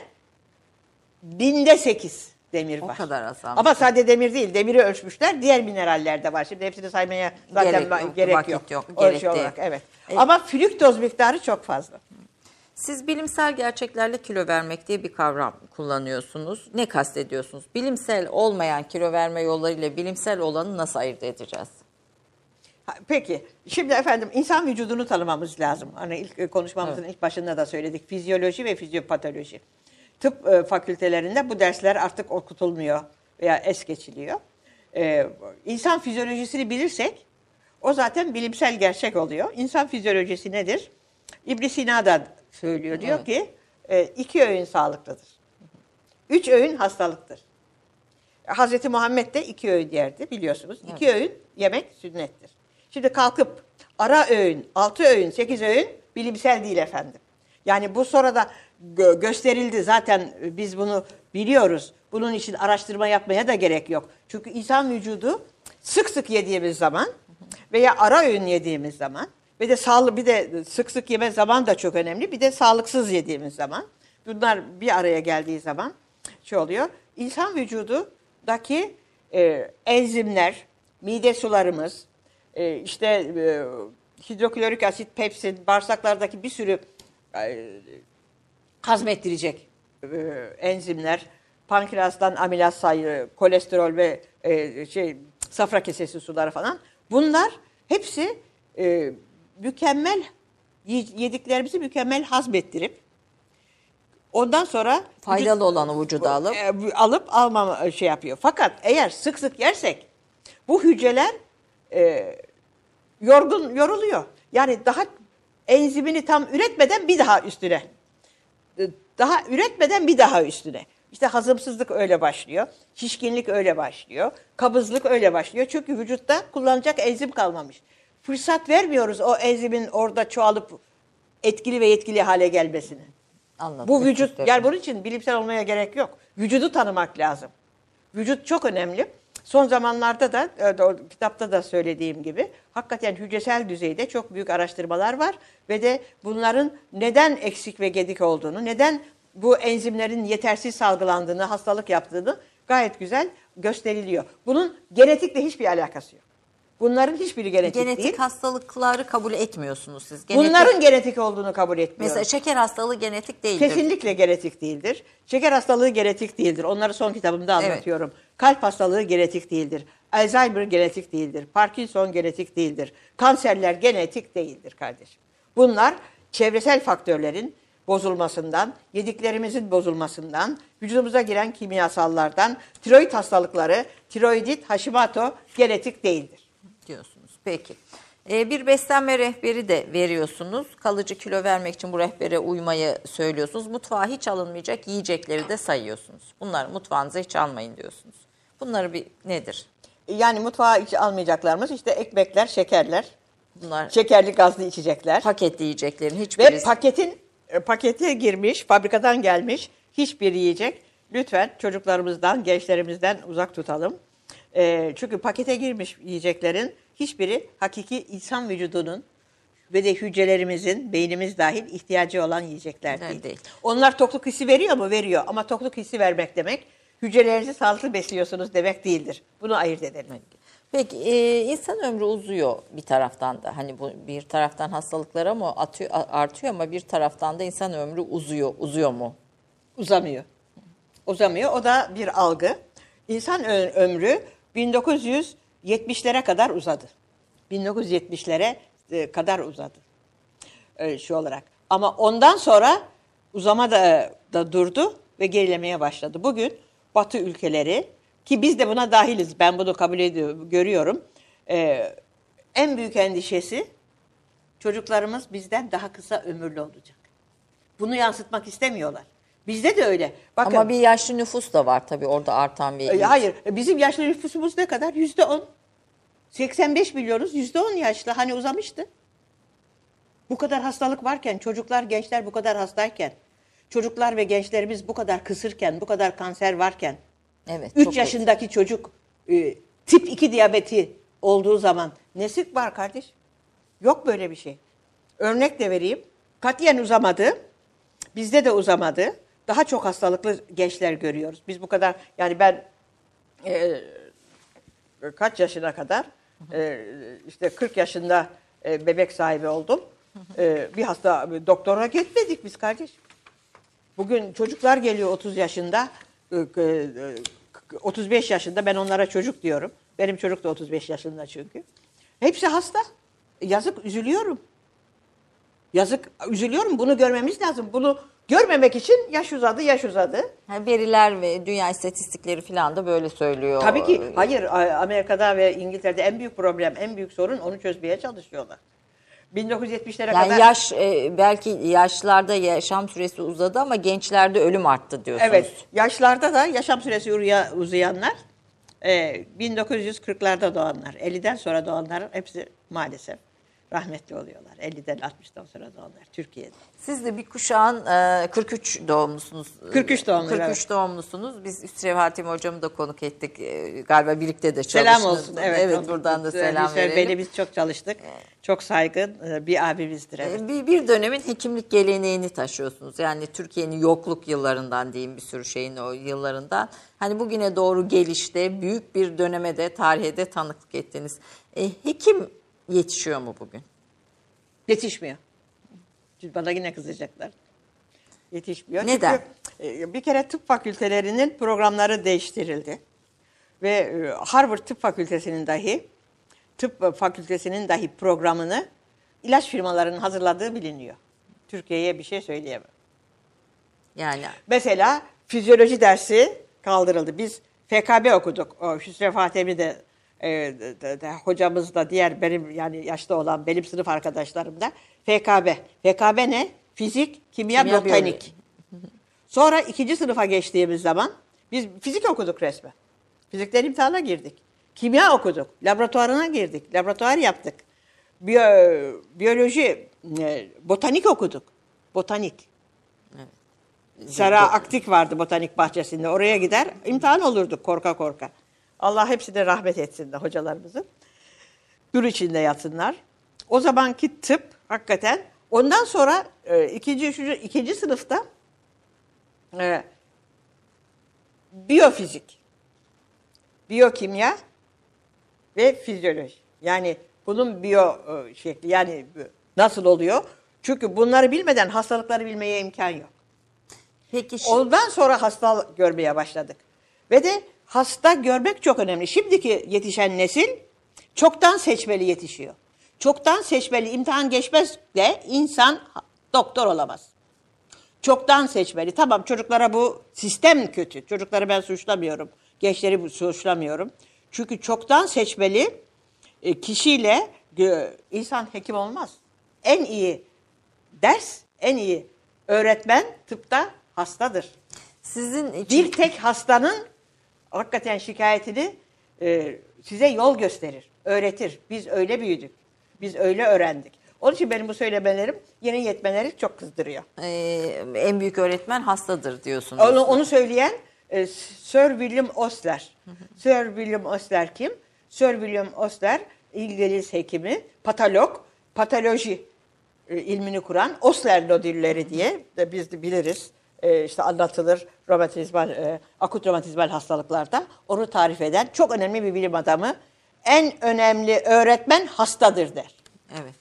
binde 8 demir O var. kadar azalmış. Ama sadece demir değil. Demiri ölçmüşler. Diğer mineraller de var. Şimdi hepsini saymaya zaten Gerek yok, gerek yok. yok, gerek değil. olarak, evet. E- Ama fruktoz miktarı çok fazla. siz bilimsel gerçeklerle kilo vermek diye bir kavram kullanıyorsunuz. Ne kastediyorsunuz? Bilimsel olmayan kilo verme yollarıyla bilimsel olanı nasıl ayırt edeceğiz? Peki. Şimdi efendim insan vücudunu tanımamız lazım. Hani ilk e, konuşmamızın ilk başında da söyledik. Fizyoloji ve fizyopatoloji. Tıp e, fakültelerinde bu dersler artık okutulmuyor veya es geçiliyor. Ee, insan fizyolojisini bilirsek o zaten bilimsel gerçek oluyor. İnsan fizyolojisi nedir? İbn Sina da söylüyor. Diyor ki e, iki öğün sağlıklıdır. Üç öğün hastalıktır. Hazreti Muhammed de iki öğün yerdi biliyorsunuz. İki öğün yemek sünnettir. Şimdi kalkıp ara öğün, altı öğün, sekiz öğün bilimsel değil efendim. Yani bu sonra da gö- gösterildi zaten biz bunu biliyoruz. Bunun için araştırma yapmaya da gerek yok. Çünkü insan vücudu sık sık yediğimiz zaman veya ara öğün yediğimiz zaman ve de sağlık bir de sık sık yeme zaman da çok önemli. Bir de sağlıksız yediğimiz zaman bunlar bir araya geldiği zaman şey oluyor. İnsan vücudundaki e, enzimler, mide sularımız, e, işte e, hidroklorik asit, pepsin, bağırsaklardaki bir sürü e, hazmettirecek e, enzimler, pankreastan amilaz sayı, kolesterol ve e, şey safra kesesi suları falan. Bunlar hepsi e, mükemmel yediklerimizi mükemmel hazmettirip ondan sonra Faydalı olanı vücuda alıp e, alıp almama şey yapıyor. Fakat eğer sık sık yersek bu hücreler e, yorgun yoruluyor. Yani daha enzimini tam üretmeden bir daha üstüne. Daha üretmeden bir daha üstüne. İşte hazımsızlık öyle başlıyor. Şişkinlik öyle başlıyor. Kabızlık öyle başlıyor. Çünkü vücutta kullanacak enzim kalmamış. Fırsat vermiyoruz o enzimin orada çoğalıp etkili ve yetkili hale gelmesini. anladım. Bu vücut, yani bunun için bilimsel olmaya gerek yok. Vücudu tanımak lazım. Vücut çok önemli. Son zamanlarda da, e, kitapta da söylediğim gibi, hakikaten hücresel düzeyde çok büyük araştırmalar var. Ve de bunların neden eksik ve gedik olduğunu, neden bu enzimlerin yetersiz salgılandığını, hastalık yaptığını gayet güzel gösteriliyor. Bunun genetikle hiçbir alakası yok. Bunların hiçbiri genetik, Genetik değil. hastalıkları kabul etmiyorsunuz siz. Genetik, Bunların genetik olduğunu kabul etmiyorum. mesela şeker hastalığı genetik değildir. Kesinlikle genetik değildir. Şeker hastalığı genetik değildir. Onları son kitabımda Evet. anlatıyorum. Kalp hastalığı genetik değildir. Alzheimer genetik değildir. Parkinson genetik değildir. Kanserler genetik değildir kardeşim. Bunlar çevresel faktörlerin bozulmasından, yediklerimizin bozulmasından, vücudumuza giren kimyasallardan, tiroid hastalıkları, tiroidit, Hashimoto genetik değildir. diyorsunuz. Peki. Ee, bir beslenme rehberi de veriyorsunuz. Kalıcı kilo vermek için bu rehbere uymayı söylüyorsunuz. Mutfağa hiç alınmayacak yiyecekleri de sayıyorsunuz. Bunları mutfağınıza hiç almayın diyorsunuz. Bunları bir nedir? Yani mutfağa hiç almayacaklarımız işte ekmekler, şekerler, Bunlar şekerli gazlı içecekler. paketli yiyeceklerin Ve hiçbirisi paketin e, pakete girmiş, fabrikadan gelmiş hiçbir yiyecek lütfen çocuklarımızdan, gençlerimizden uzak tutalım. E, çünkü pakete girmiş yiyeceklerin hiçbiri hakiki insan vücudunun ve de hücrelerimizin, beynimiz dahil ihtiyacı olan yiyecekler değil. değil. Onlar tokluk hissi veriyor mu? Veriyor. Ama tokluk hissi vermek demek hücrelerinizi sağlıklı besliyorsunuz demek değildir. Bunu ayırt edelim. Peki e, insan ömrü uzuyor bir taraftan da. Hani bu bir taraftan hastalıklara mı atıyor, a- artıyor ama bir taraftan da insan ömrü uzuyor. Uzuyor mu? uzamıyor. Uzamıyor. O da bir algı. İnsan ömrü 1970'lere kadar uzadı. 1970'lere e, kadar uzadı. e, şu olarak. Ama ondan sonra uzama da, da durdu ve gerilemeye başladı. Bugün Batı ülkeleri ki biz de buna dahiliz. Ben bunu kabul ediyorum, görüyorum. E, en büyük endişesi çocuklarımız bizden daha kısa ömürlü olacak. Bunu yansıtmak istemiyorlar. Bizde de öyle. Bakın, Ama bir yaşlı nüfus da var tabii orada artan bir. e, Hayır, bizim yaşlı nüfusumuz ne kadar? Yüzde on. 85 milyonuz, yüzde on yaşlı. Hani uzamıştı. Bu kadar hastalık varken, çocuklar, gençler bu kadar hastayken, çocuklar ve gençlerimiz bu kadar kısırken, bu kadar kanser varken, Evet. 3 çok yaşındaki çocuk e, tip 2 diyabeti olduğu zaman nesi var kardeş? Yok böyle bir şey. Örnek de vereyim. Katiyen uzamadı. Bizde de uzamadı. Daha çok hastalıklı gençler görüyoruz. Biz bu kadar yani ben e, kaç yaşına kadar e, işte 40 yaşında e, bebek sahibi oldum. E, bir hasta doktora gitmedik biz kardeş. Bugün çocuklar geliyor 30 yaşında, e, e, 35 yaşında ben onlara çocuk diyorum. Benim çocuk da 35 yaşında çünkü. Hepsi hasta. Yazık üzülüyorum. Yazık üzülüyorum. Bunu görmemiz lazım. Bunu görmemek için yaş uzadı, yaş uzadı. Ha, veriler ve dünya istatistikleri falan da böyle söylüyor. Tabii ki hayır Amerika'da ve İngiltere'de en büyük problem, en büyük sorun onu çözmeye çalışıyorlar. 1970'lere Yani kadar yaş e, belki yaşlarda yaşam süresi uzadı ama gençlerde ölüm arttı diyorsunuz. Evet, yaşlarda da yaşam süresi uzayanlar e, 1940'larda doğanlar, 50'den sonra doğanların hepsi maalesef rahmetli oluyorlar. 50'den 60'tan sonra doğanlar Türkiye'de. Siz de bir kuşağın e, 43 doğumlusunuz. 43 doğumlu, 43 evet. doğumlusunuz. Biz Üstrev Hatim hocamı da konuk ettik. E, Galiba birlikte de Selam çalıştınız. olsun. Evet, Evet buradan da selam verelim. Bey'le biz çok çalıştık. Çok saygın e, bir abimizdir. Evet. E, Bir, bir dönemin hekimlik geleneğini taşıyorsunuz. Yani Türkiye'nin yokluk yıllarından diyeyim bir sürü şeyin o yıllarından. Hani bugüne doğru gelişte büyük bir döneme de tarihe de tanıklık ettiniz. E, hekim yetişiyor mu bugün? Yetişmiyor. Şimdi bana yine kızacaklar. Yetişmiyor. Neden? Çünkü e, bir kere tıp fakültelerinin programları değiştirildi. Ve e, Harvard Tıp Fakültesinin dahi tıp fakültesinin dahi programını ilaç firmalarının hazırladığı biliniyor. Türkiye'ye bir şey söyleyemem. Yani Mesela fizyoloji dersi kaldırıldı. Biz FKB okuduk. O Hüsrev Fatemi de, e, de- de- hocamız da diğer benim yani yaşta olan benim sınıf arkadaşlarım da FKB. FKB ne? Fizik, kimya, Kimya, botanik. Sonra ikinci sınıfa geçtiğimiz zaman biz fizik okuduk resmen. Fizikten imtihana girdik. Kimya okuduk. Laboratuvarına girdik. Laboratuvar yaptık. Biyo- biyoloji, e, botanik okuduk. Botanik. Sera Aktik vardı botanik bahçesinde. Oraya gider imtihan olurduk korka korka. Allah hepsine rahmet etsin de hocalarımızın. Nur içinde yatsınlar. O zamanki tıp hakikaten ondan sonra e, ikinci, üçüncü, ikinci sınıfta e, biyofizik, biyokimya ve fizyoloji. Yani bunun biyo e, şekli yani nasıl oluyor? Çünkü bunları bilmeden hastalıkları bilmeye imkan yok. peki şi- Ondan sonra hasta görmeye başladık. Ve de hasta görmek çok önemli. Şimdiki yetişen nesil çoktan seçmeli yetişiyor. Çoktan seçmeli imtihan geçmezle insan doktor olamaz. Çoktan seçmeli. Tamam çocuklara bu sistem kötü. Çocukları ben suçlamıyorum. Gençleri suçlamıyorum. Çünkü çoktan seçmeli e, kişiyle insan hekim olmaz. En iyi ders, en iyi öğretmen tıpta hastadır. sizin için Bir tek hastanın hakikaten şikayetini e, size yol gösterir, öğretir. Biz öyle büyüdük, biz öyle öğrendik. Onun için benim bu söylemelerim yeni yetmeleri çok kızdırıyor. e, en büyük öğretmen hastadır diyorsunuz. Onu, onu söyleyen e, Sir William Osler. Sir William Osler kim? Sir William Osler İngiliz hekimi, patolog, patoloji e, ilmini kuran Osler nodülleri diye de biz de biliriz. E, işte anlatılır romatizmal, e, akut romatizmal hastalıklarda. Onu tarif eden çok önemli bir bilim adamı. En önemli öğretmen hastadır der. Evet.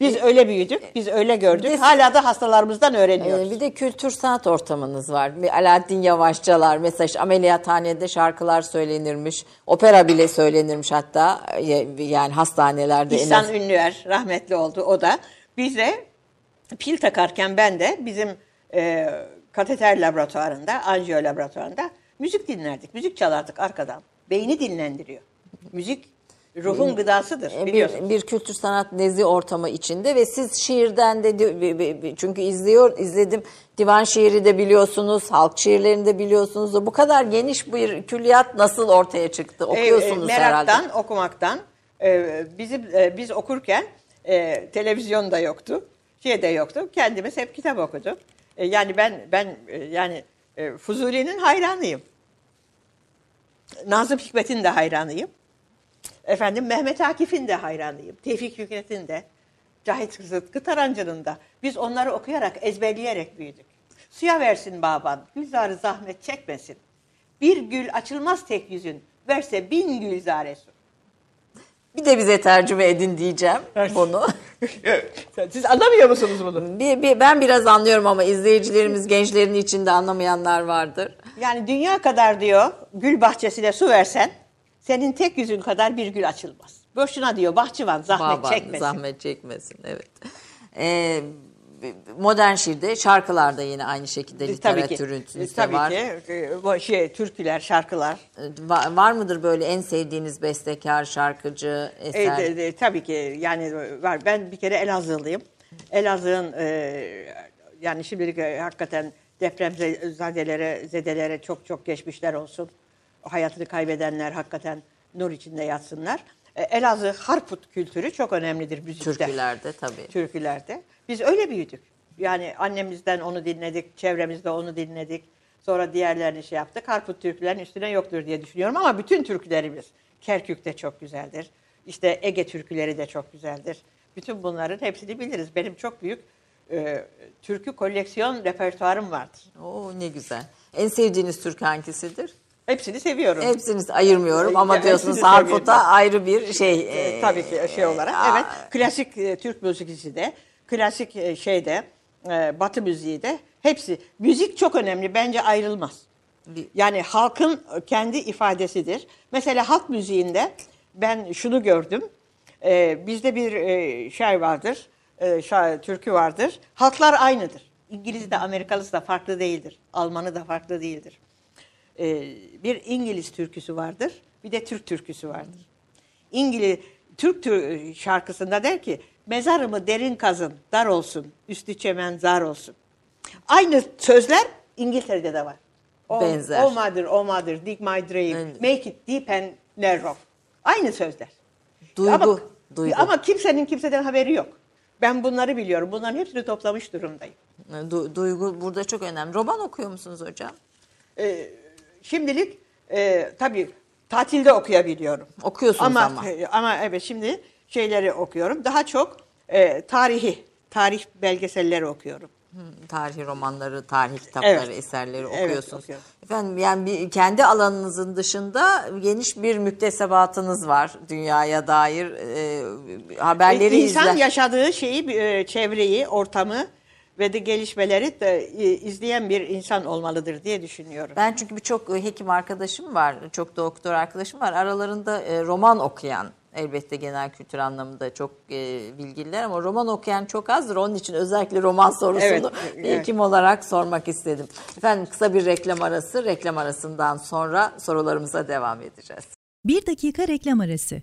Biz öyle büyüdük, biz öyle gördük. Biz- Hala da hastalarımızdan öğreniyoruz. Ee, bir de kültür sanat ortamınız var. Bir Alaaddin Yavaşçalar mesela işte ameliyathanede şarkılar söylenirmiş. Opera bile söylenirmiş hatta e, yani hastanelerde. en İhsan az- Ünlüer rahmetli oldu o da bize pil takarken ben de bizim e, kateter laboratuvarında, anjiyo laboratuvarında müzik dinlerdik. Müzik çalardık arkadan. Beyni dinlendiriyor. Müzik ruhun gıdasıdır E, biliyorsunuz. Bir, bir kültür sanat nezi ortamı içinde ve siz şiirden de çünkü izliyor izledim divan şiiri de biliyorsunuz halk şiirlerini de biliyorsunuz da bu kadar geniş bir külliyat nasıl ortaya çıktı E, okuyorsunuz e, herhalde. meraktan, okumaktan. E, bizim e, biz okurken e, televizyon da yoktu, şey de yoktu. Kendimiz hep kitap okuduk. E, yani ben ben e, yani e, Fuzuli'nin hayranıyım. Nazım Hikmet'in de hayranıyım. Efendim Mehmet Akif'in de hayranıyım. Tevfik Fikret'in de. Cahit Sıtkı Tarancı'nın da. Biz onları okuyarak, ezberleyerek büyüdük. Suya versin baban, gülzarı zahmet çekmesin. Bir gül açılmaz tek yüzün, verse bin gülzare su. Bir de bize tercüme edin diyeceğim bunu. Siz anlamıyor musunuz bunu? bir, bir, ben biraz anlıyorum ama izleyicilerimiz gençlerin içinde anlamayanlar vardır. Yani dünya kadar diyor, gül bahçesine su versen, senin tek yüzün kadar bir gül açılmaz. Boşuna diyor bahçıvan zahmet Baban çekmesin. Zahmet çekmesin evet. Ee, modern şiirde şarkılarda yine aynı şekilde Tabii ki, literatürünüzde tabii var. ki e, şey türküler, şarkılar. Var, var mıdır böyle en sevdiğiniz bestekar, şarkıcı, E, eser? de- de- tabii ki yani var. Ben bir kere Elazığlıyım. Elazığ'ın e, yani şimdilik e, hakikaten depremzedelere, zedelere çok çok geçmişler olsun. Hayatını kaybedenler hakikaten nur içinde yatsınlar. E, Elazığ Harput kültürü çok önemlidir müzikte. Türkülerde tabii. Türkülerde. Biz öyle büyüdük. Yani annemizden onu dinledik, çevremizde onu dinledik. Sonra diğerlerini şey yaptık. Harput türkülerin üstüne yoktur diye düşünüyorum ama bütün türkülerimiz. Kerkük de çok güzeldir. İşte Ege türküleri de çok güzeldir. Bütün bunların hepsini biliriz. Benim çok büyük e, türkü koleksiyon repertuarım vardır. Oo ne güzel. En sevdiğiniz Türk hangisidir? Hepsini seviyorum. Hepsini ayırmıyorum ama diyorsunuz Harput'a ayrı bir şey. E, e, tabii ki şey olarak. aa, Evet. Klasik e, Türk müziği de, klasik e, şeyde, e, Batı müziği de hepsi. Müzik çok önemli. Bence ayrılmaz. Yani halkın kendi ifadesidir. Mesela halk müziğinde ben şunu gördüm. E, bizde bir e, şey vardır, e, şa- türkü vardır. Halklar aynıdır. İngiliz de Amerikalısı da farklı değildir. Almanı da farklı değildir. E, bir İngiliz türküsü vardır, bir de Türk türküsü vardır. İngiliz Türk tür- şarkısında der ki mezarımı derin kazın, dar olsun, üstü çemen zar olsun. Aynı sözler İngiltere'de de var. Oh, Benzer. Oh mother, oh mother, dig my Evet. make it deep and narrow. Aynı sözler. Duygu, Ama, duygu. ama kimsenin kimseden haberi yok. Ben bunları biliyorum. Bunların hepsini toplamış durumdayım. Du- duygu burada çok önemli. Roman okuyor musunuz hocam? Ee, şimdilik e, tabii tatilde okuyabiliyorum. Okuyorsunuz ama. ama. e, Ama evet şimdi şeyleri okuyorum. Daha çok e, tarihi, tarih belgeselleri okuyorum. Hı, Tarihi romanları, tarih kitapları, Evet. eserleri Evet, okuyorsunuz. okuyorum. Efendim yani bir, kendi alanınızın dışında geniş bir müktesebatınız var dünyaya dair e, haberleri İnsan izler. yaşadığı şeyi, e, çevreyi, ortamı ve de gelişmeleri de e, izleyen bir insan olmalıdır diye düşünüyorum. Ben çünkü birçok e, hekim arkadaşım var, çok doktor arkadaşım var. Aralarında e, roman okuyan, elbette genel kültür anlamında çok e, bilgililer ama roman okuyan çok azdır. Onun için özellikle roman sorusunu Evet, bir evet. hekim olarak sormak istedim. Efendim kısa bir reklam arası, reklam arasından sonra sorularımıza devam edeceğiz. Bir dakika reklam arası.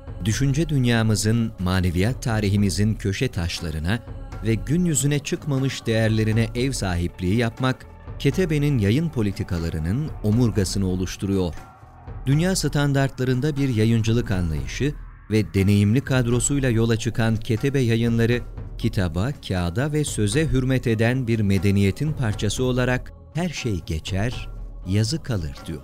düşünce dünyamızın, maneviyat tarihimizin köşe taşlarına ve gün yüzüne çıkmamış değerlerine ev sahipliği yapmak, Ketebe'nin yayın politikalarının omurgasını oluşturuyor. Dünya standartlarında bir yayıncılık anlayışı ve deneyimli kadrosuyla yola çıkan Ketebe Yayınları, kitaba, kağıda ve söze hürmet eden bir medeniyetin parçası olarak her şey geçer, yazı kalır diyor.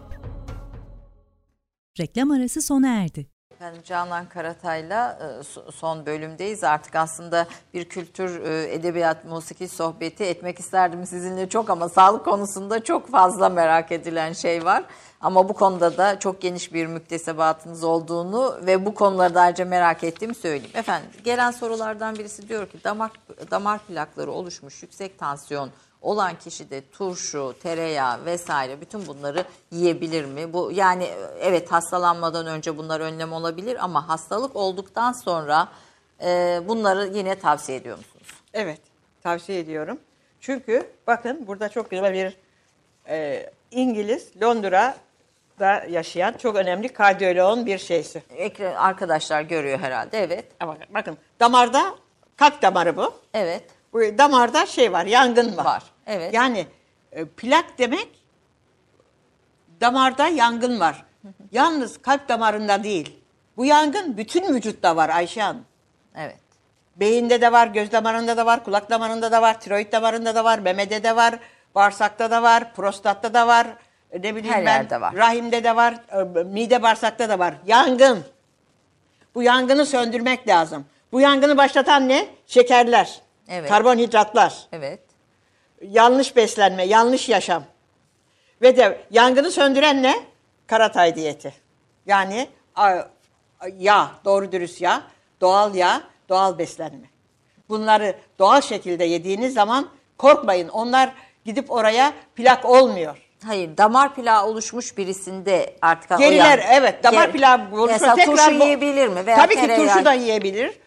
Reklam arası sona erdi. Efendim Canan Karatay'la e, so- son bölümdeyiz. Artık aslında bir kültür, e, edebiyat, musiki sohbeti etmek isterdim sizinle çok ama sağlık konusunda çok fazla merak edilen şey var. Ama bu konuda da çok geniş bir müktesebatınız olduğunu ve bu konularda ayrıca merak ettiğimi söyleyeyim. Efendim gelen sorulardan birisi diyor ki damar, damar plakları oluşmuş yüksek tansiyon olan kişi de turşu, tereyağı vesaire bütün bunları yiyebilir mi? Bu yani evet hastalanmadan önce bunlar önlem olabilir ama hastalık olduktan sonra e, bunları yine tavsiye ediyor musunuz? Evet, tavsiye ediyorum. Çünkü bakın burada çok güzel bir e, İngiliz, Londra'da yaşayan çok önemli kardiyoloğun bir şeysi. Ekran arkadaşlar görüyor herhalde evet. Ama bakın damarda kalp damarı bu. Evet. Damarda şey var, yangın var. Var, evet. Yani e, plak demek damarda yangın var. Yalnız kalp damarında değil. Bu yangın bütün vücutta var Ayşe Hanım. Evet. Beyinde de var, göz damarında da var, kulak damarında da var, tiroid damarında da var, memede de var, bağırsakta da var, prostatta da var, e, ne bileyim Her ben, yerde var. rahimde de var, e, mide bağırsakta da var. Yangın. Bu yangını söndürmek lazım. Bu yangını başlatan ne? Şekerler, Evet. karbonhidratlar, Evet. yanlış beslenme, yanlış yaşam. Ve de yangını söndüren ne? Karatay diyeti. Yani yağ, doğru dürüst yağ, doğal yağ, doğal beslenme. Bunları doğal şekilde yediğiniz zaman korkmayın. Onlar gidip oraya plak olmuyor. Hayır damar plağı oluşmuş birisinde artık Geriler yan- evet damar Ger- pilavı olursa Mesela tekrar turşu bu- yiyebilir mi? Veya Tabii ki turşu da yiyebilir.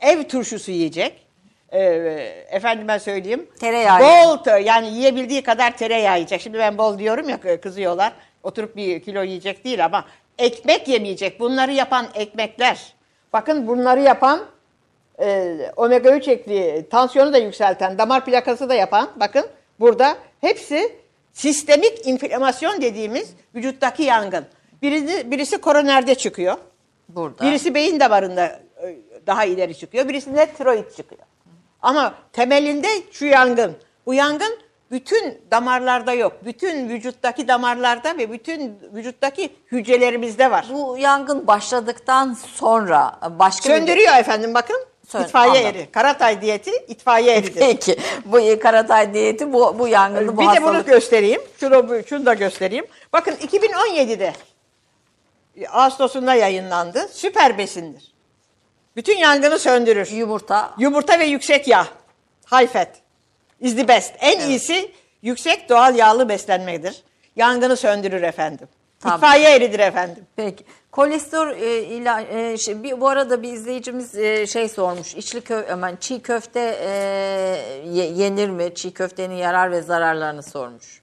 Ev turşusu yiyecek. Ee, efendime söyleyeyim. Tereyağı Bol te- yani yiyebildiği kadar tereyağı yiyecek. Şimdi ben bol diyorum ya kızıyorlar. Oturup bir kilo yiyecek değil ama ekmek yemeyecek. Bunları yapan ekmekler. Bakın bunları yapan e, omega 3 ekli tansiyonu da yükselten, damar plakası da yapan bakın burada hepsi sistemik inflamasyon dediğimiz vücuttaki yangın. Birisi, birisi koronerde çıkıyor. Burada. Birisi beyin damarında e, daha ileri çıkıyor. Birisinde tiroid çıkıyor. Ama temelinde şu yangın. Bu yangın bütün damarlarda yok. Bütün vücuttaki damarlarda ve bütün vücuttaki hücrelerimizde var. Bu yangın başladıktan sonra başka bir... Söndürüyor efendim bakın. Sön- itfaiye anladım. eri. Karatay diyeti itfaiye eridir. Peki. Bu Karatay diyeti bu, bu yangını, bu bir de bunu hastalık... göstereyim. Şunu, şunu da göstereyim. Bakın 2017'de Ağustos'unda yayınlandı. Süper besindir. Bütün yangını söndürür. Yumurta. Yumurta ve yüksek yağ. High fat. Is the best. En iyisi yüksek doğal yağlı beslenmedir. Yangını söndürür efendim. Tamam. İtfaiye eridir efendim. Peki. Kolesterol e, ila, e, şey, bir, bu arada bir izleyicimiz e, şey sormuş. İçli kö, aman, çiğ köfte e, ye- yenir mi? Çiğ köftenin yarar ve zararlarını sormuş.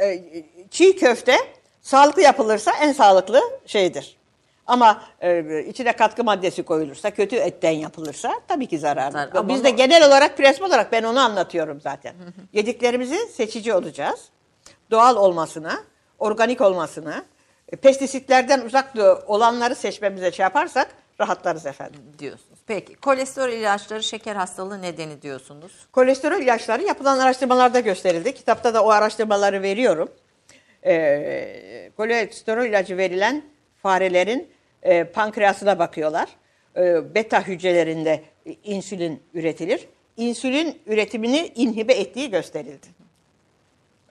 Ee, çiğ köfte sağlıklı yapılırsa en sağlıklı şeydir. Ama e, içine katkı maddesi koyulursa, kötü etten yapılırsa tabii ki zararlı. Zar- ama Biz de genel olarak prensip olarak ben onu anlatıyorum zaten. Yediklerimizi seçici olacağız. Doğal olmasına, organik olmasına, e, pestisitlerden uzak olanları seçmemize şey yaparsak rahatlarız efendim. diyorsunuz. Peki. Kolesterol ilaçları şeker hastalığı nedeni diyorsunuz. Kolesterol ilaçları yapılan araştırmalarda gösterildi. Kitapta da o araştırmaları veriyorum. Ee, kolesterol ilacı verilen farelerin e, pankreasına bakıyorlar. Ee, beta hücrelerinde insülin üretilir. İnsülin üretimini inhibe ettiği gösterildi.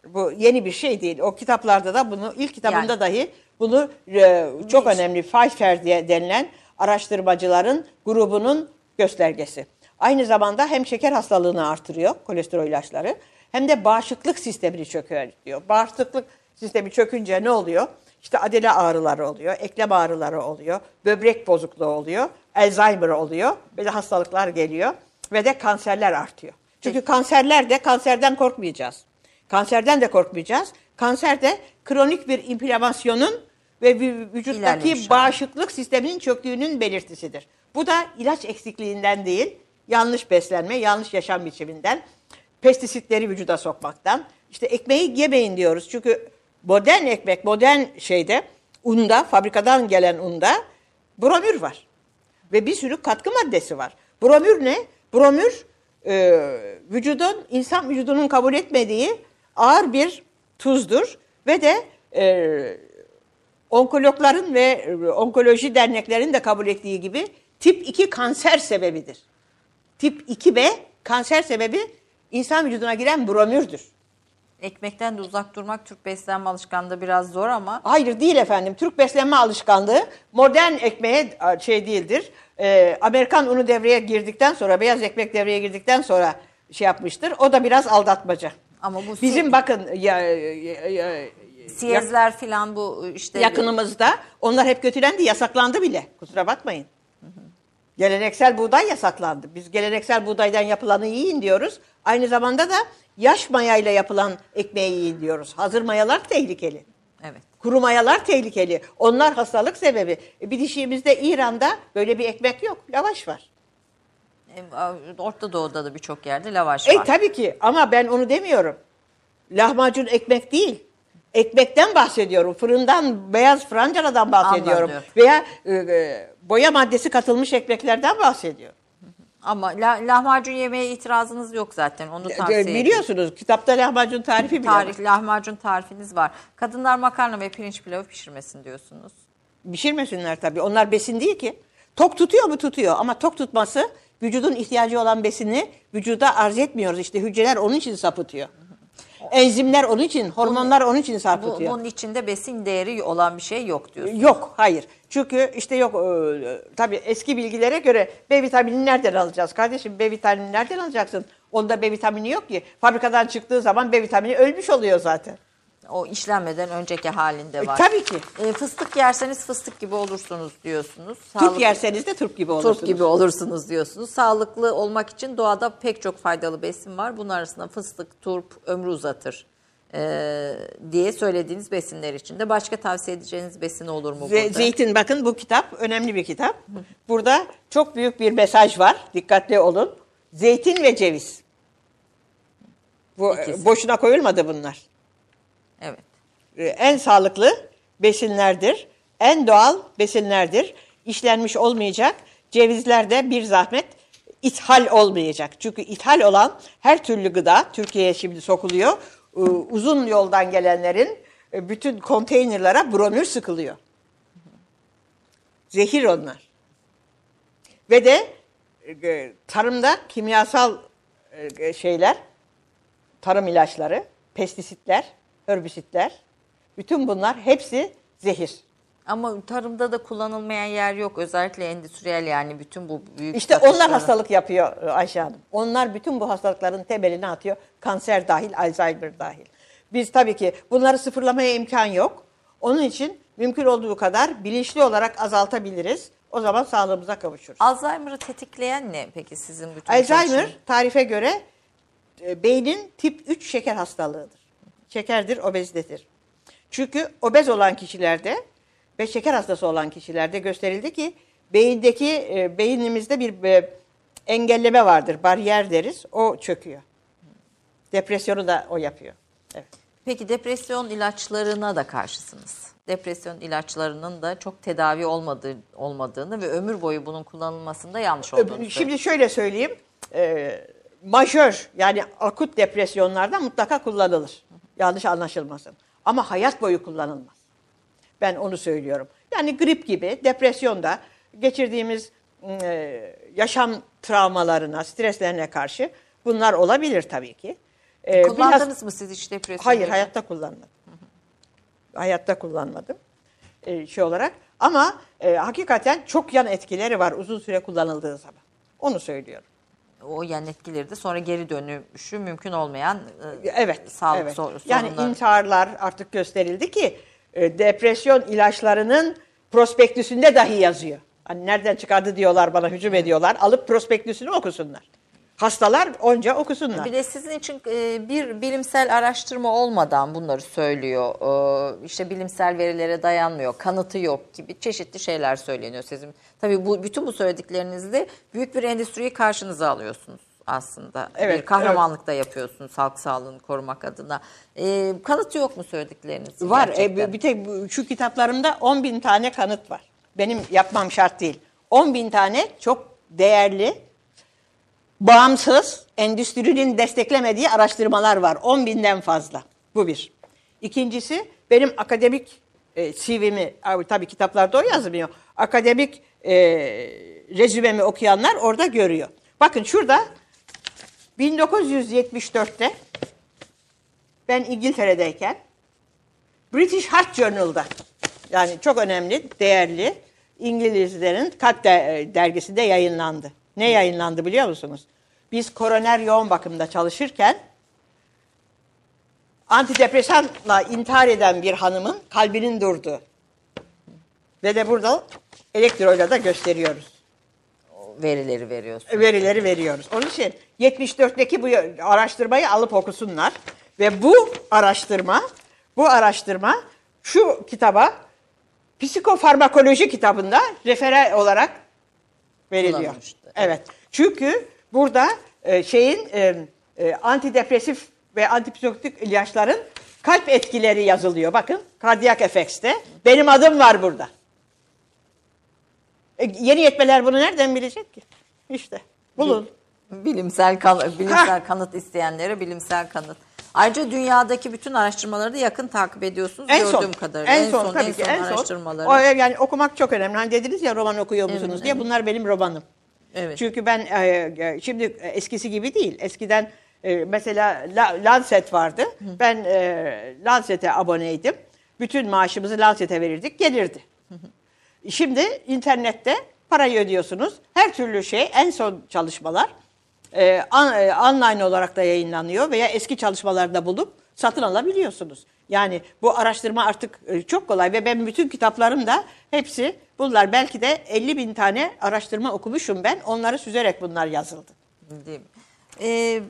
Bu yeni bir şey değil. O kitaplarda da bunu ilk kitabında Yani- dahi bunu e, çok önemli Pfeiffer diye denilen araştırmacıların grubunun göstergesi. Aynı zamanda hem şeker hastalığını artırıyor kolesterol ilaçları hem de bağışıklık sistemini çökertiyor. Bağışıklık sistemi çökünce ne oluyor? İşte adele ağrıları oluyor, eklem ağrıları oluyor, böbrek bozukluğu oluyor, Alzheimer oluyor, böyle hastalıklar geliyor ve de kanserler artıyor. Çünkü kanserler de kanserden korkmayacağız. Kanserden de korkmayacağız. Kanser de kronik bir inflamasyonun ve vü- vücuttaki bağışıklık sisteminin çöktüğünün belirtisidir. Bu da ilaç eksikliğinden değil, yanlış beslenme, yanlış yaşam biçiminden, pestisitleri vücuda sokmaktan. İşte ekmeği yemeyin diyoruz. Çünkü modern ekmek, modern şeyde, unda, fabrikadan gelen unda bromür var. Ve bir sürü katkı maddesi var. Bromür ne? Bromür e, vücudun, insan vücudunun kabul etmediği ağır bir tuzdur ve de e, onkologların ve e, onkoloji derneklerinin de kabul ettiği gibi tip 2 kanser sebebidir. Tip 2B kanser sebebi insan vücuduna giren bromürdür. Ekmekten de uzak durmak Türk beslenme alışkanlığı biraz zor ama Hayır değil efendim. Türk beslenme alışkanlığı modern ekmeğe şey değildir. Ee, Amerikan unu devreye girdikten sonra, beyaz ekmek devreye girdikten sonra şey yapmıştır. O da biraz aldatmaca. Ama bu Bizim bakın ya, ya- ya- siyezler filan bu işte yakınımızda onlar hep kötülendi, yasaklandı bile. Kusura bakmayın. Geleneksel buğday yasaklandı. Biz geleneksel buğdaydan yapılanı yiyin diyoruz. Aynı zamanda da yaş mayayla yapılan ekmeği yiyin diyoruz. Hazır mayalar tehlikeli. evet. Kuru mayalar tehlikeli. Onlar hastalık sebebi. E, Bir dişimizde İran'da böyle bir ekmek yok. Lavaş var. E, Orta Doğu'da da birçok yerde lavaş E var. tabii ki ama ben onu demiyorum. Lahmacun ekmek değil. Ekmekten bahsediyorum. Fırından, beyaz francaladan bahsediyorum. Anladım. Veya e, e, boya maddesi katılmış ekmeklerden bahsediyorum. Ama la- lahmacun yemeye itirazınız yok zaten. Onu tavsiye E, ederim. Biliyorsunuz kitapta lahmacun tarifi bile var. Tarih, lahmacun tarifiniz var. Kadınlar makarna ve pirinç pilavı pişirmesin diyorsunuz. Pişirmesinler tabii. Onlar besin değil ki. Tok tutuyor mu? Tutuyor. Ama tok tutması vücudun ihtiyacı olan besini vücuda arz etmiyoruz. İşte hücreler onun için sapıtıyor. Enzimler onun için, hormonlar onun için Bu, sapıtıyor. bunun içinde besin değeri olan bir şey yok diyorsunuz. Yok, hayır. Çünkü işte yok, e, tabii eski bilgilere göre B vitamini nereden alacağız? Kardeşim B vitamini nereden alacaksın? Onda B vitamini yok ki. Fabrikadan çıktığı zaman B vitamini ölmüş oluyor zaten. O işlenmeden önceki halinde E, var. tabii ki. E, fıstık yerseniz fıstık gibi olursunuz diyorsunuz. Turp yerseniz de turp gibi olursunuz. Turp gibi olursunuz diyorsunuz. Sağlıklı olmak için doğada pek çok faydalı besin var. Bunun arasında fıstık, turp ömrü uzatır e, diye söylediğiniz besinler içinde. Başka tavsiye edeceğiniz besin olur mu burada? zeytin bakın bu kitap önemli bir kitap. Burada çok büyük bir mesaj var. Dikkatli olun. Zeytin ve ceviz. Bu İkisi. boşuna koyulmadı bunlar. Evet. Ee, En sağlıklı besinlerdir. En doğal besinlerdir. İşlenmiş olmayacak. Cevizlerde bir zahmet ithal olmayacak. Çünkü ithal olan her türlü gıda Türkiye'ye şimdi sokuluyor. Ee, Uzun yoldan gelenlerin e, bütün konteynerlara bromür sıkılıyor. Zehir onlar. Ve de e, tarımda kimyasal e, şeyler, tarım ilaçları, pestisitler, herbisitler, bütün bunlar hepsi zehir. Ama tarımda da kullanılmayan yer yok. Özellikle endüstriyel yani bütün bu büyük İşte onlar satışların- hastalık yapıyor e, Ayşe Hanım. Onlar bütün bu hastalıkların temelini atıyor. Kanser dahil, Alzheimer dahil. Biz tabii ki bunları sıfırlamaya imkan yok. Onun için mümkün olduğu kadar bilinçli olarak azaltabiliriz. O zaman sağlığımıza kavuşuruz. Alzheimer'ı tetikleyen ne peki sizin bütün Alzheimer tarife göre e, beynin tip 3 şeker hastalığıdır. Şekerdir, obezitedir. Çünkü obez olan kişilerde ve şeker hastası olan kişilerde gösterildi ki beyindeki e, beynimizde bir e, engelleme vardır, bariyer deriz. O çöküyor. Depresyonu da o yapıyor. Evet. Peki depresyon ilaçlarına da karşısınız. Depresyon ilaçlarının da çok tedavi olmadığı olmadığını ve ömür boyu bunun kullanılmasında yanlış olduğunu Şimdi şöyle söyleyeyim. E, majör yani akut depresyonlarda mutlaka kullanılır. Yanlış anlaşılmasın. Ama hayat boyu kullanılmaz. Ben onu söylüyorum. Yani grip gibi depresyonda geçirdiğimiz e, yaşam travmalarına, streslerine karşı bunlar olabilir tabii ki. E, Kullandınız biraz- mı siz hiç depresyon? Hayır, hayatta kullanmadım. Hayatta kullanmadım e, şey olarak. Ama e, hakikaten çok yan etkileri var uzun süre kullanıldığı zaman. Onu söylüyorum. O yan etkileri de sonra geri dönüşü mümkün olmayan e, Evet. sağlık evet. sor- Yani sorunları. intiharlar artık gösterildi ki e, depresyon ilaçlarının prospektüsünde dahi yazıyor. Hani nereden çıkardı diyorlar bana hücum ediyorlar. Alıp prospektüsünü okusunlar. Hastalar onca okusunlar. Bir de sizin için e, bir bilimsel araştırma olmadan bunları söylüyor. E, İşte bilimsel verilere dayanmıyor, kanıtı yok gibi çeşitli şeyler söyleniyor sizin. Tabii bu bütün bu söylediklerinizde büyük bir endüstriyi karşınıza alıyorsunuz aslında. Evet, bir kahramanlık da yapıyorsunuz halk sağlığını korumak adına. E, kanıtı yok mu söylediklerinizin? Var. gerçekten? E, bir tek şu kitaplarımda 10 bin tane kanıt var. Benim yapmam şart değil. 10 bin tane çok değerli, bağımsız, endüstrinin desteklemediği araştırmalar var. 10 binden fazla. Bu bir. İkincisi benim akademik e, CV'mi, abi tabii kitaplarda o yazmıyor. Akademik e, rezümemi okuyanlar orada görüyor. Bakın şurada 1974'te ben İngiltere'deyken British Heart Journal'da yani çok önemli, değerli İngilizlerin kalp de- dergisinde yayınlandı. Ne yayınlandı biliyor musunuz? Biz koroner yoğun bakımda çalışırken antidepresanla intihar eden bir hanımın kalbinin durduğu. Ve de burada elektroyla da gösteriyoruz. Verileri veriyorsun. Verileri veriyoruz. Onun için 74'teki bu araştırmayı alıp okusunlar. Ve bu araştırma, bu araştırma şu kitaba psikofarmakoloji kitabında referan olarak veriliyor. Evet. Çünkü burada e, şeyin e, e, antidepresif ve antipsikotik ilaçların kalp etkileri yazılıyor. Bakın Cardiac Effects'te. Benim adım var burada. E, yeni yetmeler bunu nereden bilecek ki? İşte bulun. Bilimsel kan bilimsel kanıt isteyenlere bilimsel kanıt. Ayrıca dünyadaki bütün araştırmaları da yakın takip ediyorsunuz En gördüğüm son, kadarıyla. en son, tabii en ki son en son. araştırmaları. O, yani okumak çok önemli. Hani dediniz ya roman okuyor musunuz Evet, diye. evet. Bunlar benim romanım. Evet. Çünkü ben e, e, şimdi eskisi gibi değil. Eskiden e, mesela La- Lancet vardı. Ben e, Lancet'e aboneydim. Bütün maaşımızı Lancet'e verirdik, gelirdi. Şimdi internette parayı ödüyorsunuz. Her türlü şey, en son çalışmalar online olarak da yayınlanıyor veya eski çalışmalarda bulup satın alabiliyorsunuz. Yani bu araştırma artık e, çok kolay ve ben bütün kitaplarımda hepsi bunlar belki de 50 bin tane araştırma okumuşum ben. Onları süzerek bunlar yazıldı. Ee,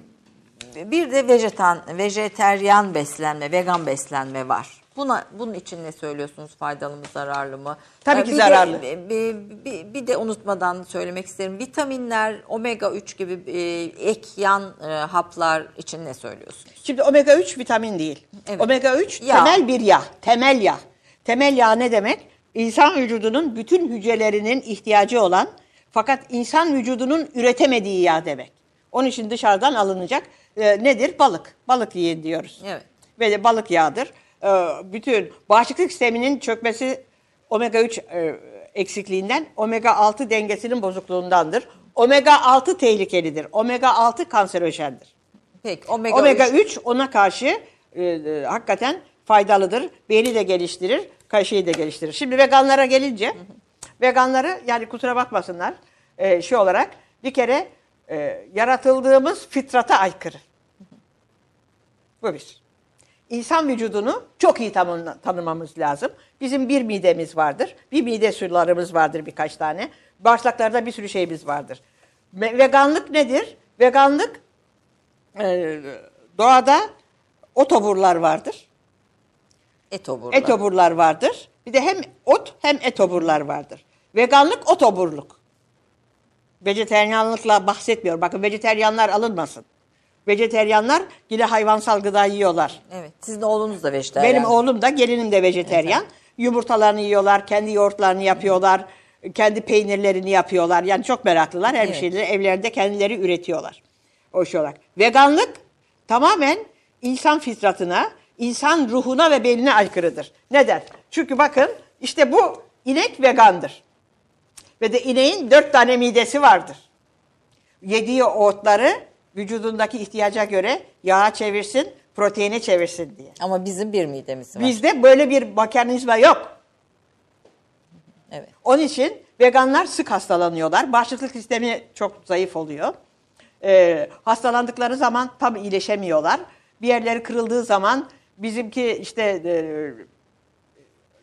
bir de vejetan, vejeteryan beslenme, vegan beslenme var. Buna bunun için ne söylüyorsunuz? Faydalı mı, zararlı mı? Tabii Ee, ki bir zararlı. De, bir, bir, bir de unutmadan söylemek isterim. Vitaminler, omega 3 gibi e, ek yan e, haplar için ne söylüyorsunuz? Şimdi omega 3 vitamin değil. Evet. Omega 3 Yağ. temel bir yağ. Temel yağ. Temel yağ ne demek? İnsan vücudunun bütün hücrelerinin ihtiyacı olan fakat insan vücudunun üretemediği yağ demek. Onun için dışarıdan alınacak e, nedir? Balık. Balık yiyin diyoruz. Evet. Ve de balık yağıdır. E, bütün bağışıklık sisteminin çökmesi omega 3 e, eksikliğinden, omega 6 dengesinin bozukluğundandır. Omega 6 tehlikelidir. Omega 6 kanserojendir. Peki omega, Omega 3 3 ona karşı e, e, hakikaten faydalıdır. Beyni de geliştirir, şeyi de geliştirir. Şimdi veganlara gelince, veganları yani kusura bakmasınlar e, şey olarak bir kere e, yaratıldığımız fitrata aykırı. Bu bir. İnsan vücudunu çok iyi tanı- tanımamız lazım. Bizim bir midemiz vardır. Bir mide sularımız vardır birkaç tane. Bağırsaklarda bir sürü şeyimiz vardır. Ve- Veganlık nedir? Veganlık e, doğada otoburlar vardır. etoburlar. Etoburlar vardır. Bir de hem ot hem etoburlar vardır. Veganlık otoburluk. Vejeteryanlıkla bahsetmiyorum. Bakın vejeteryanlar alınmasın. Vejeteryanlar yine hayvansal gıda yiyorlar. Evet. Sizin oğlunuz da vejetaryen. Benim oğlum da gelinim de vejeteryan. Yumurtalarını yiyorlar, kendi yoğurtlarını yapıyorlar, kendi peynirlerini yapıyorlar. Yani çok meraklılar. Her Evet. şeyleri evlerinde kendileri üretiyorlar. O şey olarak. Veganlık tamamen insan fitratına, insan ruhuna ve beynine aykırıdır. Neden? Çünkü bakın işte bu inek vegandır. Ve de ineğin dört tane midesi vardır. Yediği otları vücudundaki ihtiyaca göre yağa çevirsin, proteine çevirsin diye. Ama bizim bir midemiz var. Bizde böyle bir mekanizma yok. Evet. Onun için veganlar sık hastalanıyorlar. Bağışıklık sistemi çok zayıf oluyor. Ee, hastalandıkları zaman tam iyileşemiyorlar. Bir yerleri kırıldığı zaman bizimki işte e,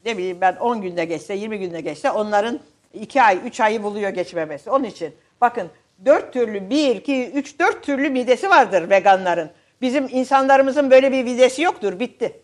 ne bileyim ben 10 günde geçse 20 günde geçse onların 2 ay 3 ayı buluyor geçmemesi. Onun için bakın 4 türlü 1, 2, 3, 4 türlü midesi vardır veganların. Bizim insanlarımızın böyle bir midesi yoktur. Bitti.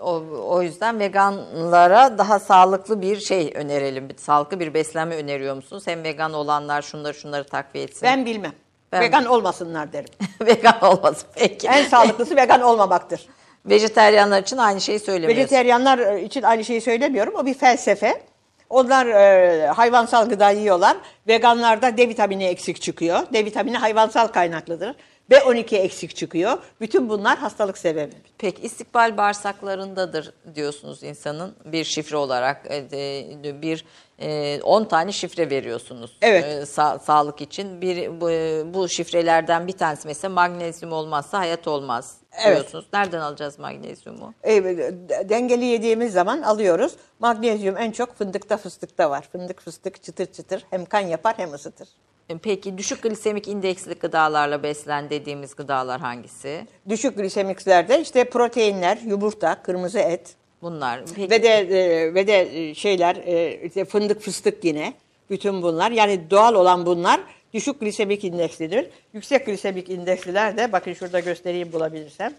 O, o yüzden veganlara daha sağlıklı bir şey önerelim. Bir, sağlıklı bir beslenme öneriyor musunuz? Hem vegan olanlar şunları şunları takviye etsin. Ben bilmem. Ben- Vegan olmasınlar derim. vegan olmasın peki. En sağlıklısı vegan olmamaktır. Vejeteryanlar için aynı şeyi söylemiyorsun. Vejeteryanlar için aynı şeyi söylemiyorum. O bir felsefe. Onlar e, hayvansal gıda yiyorlar. Veganlarda D vitamini eksik çıkıyor. D vitamini hayvansal kaynaklıdır. B12 eksik çıkıyor. Bütün bunlar hastalık sebebi. Peki istikbal bağırsaklarındadır diyorsunuz insanın bir şifre olarak e, bir e, 10 tane şifre veriyorsunuz Evet. e, sa- sağlık için. Bir bu, bu şifrelerden bir tanesi mesela magnezyum olmazsa hayat olmaz Evet. Nereden alacağız magnezyumu? E, d- dengeli yediğimiz zaman alıyoruz. Magnezyum en çok fındıkta fıstıkta var. Fındık fıstık çıtır çıtır hem kan yapar hem ısıtır. E, Peki düşük glisemik indeksli gıdalarla beslen dediğimiz gıdalar hangisi? Düşük glisemiklerde işte proteinler, yumurta, kırmızı et Bunlar. Peki, ve de e, ve de e, şeyler e, işte fındık fıstık yine bütün bunlar yani doğal olan bunlar düşük glisemik indekslidir. Yüksek glisemik indeksliler de bakın şurada göstereyim bulabilirsem.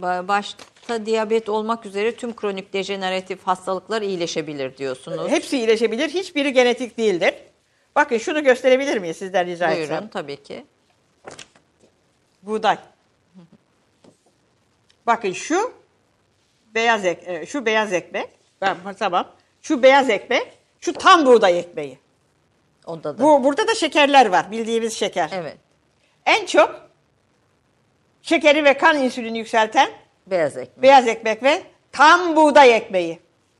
ba- başta diyabet olmak üzere tüm kronik dejeneratif hastalıklar iyileşebilir diyorsunuz. Hepsi iyileşebilir. Hiçbiri genetik değildir. Bakın şunu gösterebilir miyiz sizden rica Buyurun etsem? tabii ki. Buğday. Bakın şu beyaz ek, e, şu beyaz ekmek. Ben tamam. Şu beyaz ekmek, şu tam buğday ekmeği. Onda da. Bu burada da şekerler var. Bildiğimiz şeker. Evet. En çok şekeri ve kan insülini yükselten Beyaz ekmek. beyaz ekmek ve tam buğday ekmeği.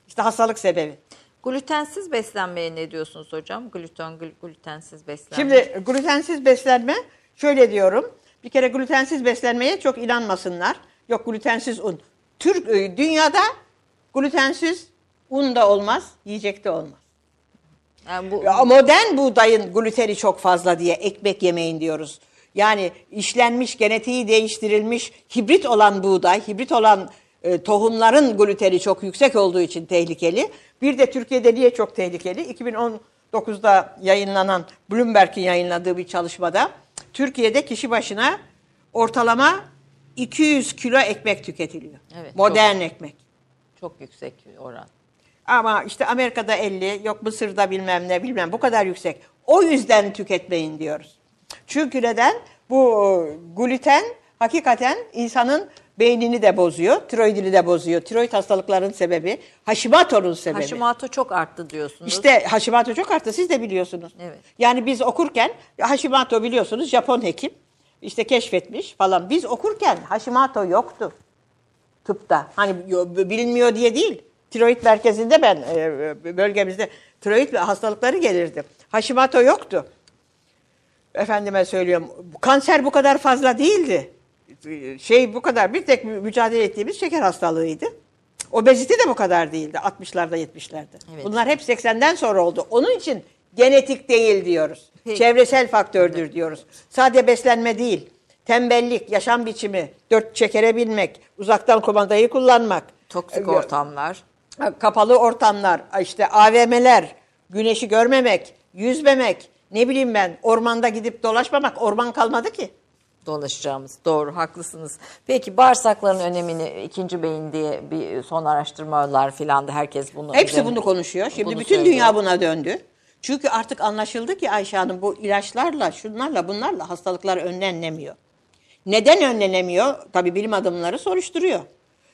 İşte hastalık sebebi. Glutensiz beslenmeye ne diyorsunuz hocam? Gluten, gl- glutensiz beslenme. Şimdi glutensiz beslenme şöyle diyorum. Bir kere glutensiz beslenmeye çok inanmasınlar. Yok glutensiz un. Türk e, dünyada glutensiz un da olmaz, yiyecek de olmaz. yani bu Ya modern buğdayın gluteni çok fazla diye ekmek yemeyin diyoruz. Yani işlenmiş, genetiği değiştirilmiş, hibrit olan buğday, hibrit olan e, tohumların gluteni çok yüksek olduğu için tehlikeli. Bir de Türkiye'de niye çok tehlikeli? 2019'da yayınlanan, Bloomberg'in yayınladığı bir çalışmada Türkiye'de kişi başına ortalama 200 kilo ekmek tüketiliyor. Evet, Modern ekmek. çok yüksek oran. Ama işte Amerika'da 50, yok Mısır'da bilmem ne bilmem bu kadar yüksek. O yüzden tüketmeyin diyoruz. Çünkü neden? Bu e, gluten hakikaten insanın beynini de bozuyor, tiroidini de bozuyor. Tiroid hastalıkların sebebi, Hashimoto'nun sebebi. Hashimoto çok arttı diyorsunuz. İşte Hashimoto çok arttı siz de biliyorsunuz. Evet. Yani biz okurken Hashimoto biliyorsunuz Japon hekim işte keşfetmiş falan. Biz okurken Hashimoto yoktu tıpta. Hani yo- bilinmiyor diye değil. Tiroid merkezinde ben e, bölgemizde tiroid hastalıkları gelirdi. Hashimoto yoktu. Efendime söylüyorum. Kanser bu kadar fazla değildi. Şey bu kadar bir tek mücadele ettiğimiz şeker hastalığıydı. Obezite de bu kadar değildi 60'larda 70'lerde. Evet. Bunlar hep 80'den sonra oldu. Onun için genetik değil diyoruz. Peki. Çevresel faktördür diyoruz. Sadece beslenme değil. Tembellik, yaşam biçimi, dört çekere binmek, uzaktan kumandayı kullanmak, Toksik e, ortamlar. Kapalı ortamlar, işte AVM'ler, güneşi görmemek, yüzmemek, ne bileyim ben ormanda gidip dolaşmamak, orman kalmadı ki. dolaşacağımız. Doğru, haklısınız. Peki bağırsakların önemini ikinci beyin diye bir son araştırmalar filan da herkes bunu Hepsi üzerine- bunu konuşuyor. Şimdi bunu bütün söylüyor. dünya buna döndü. Çünkü artık anlaşıldı ki Ayşe Hanım bu ilaçlarla, şunlarla, bunlarla hastalıklar önlenemiyor. Neden önlenemiyor? Tabii bilim adamları soruşturuyor.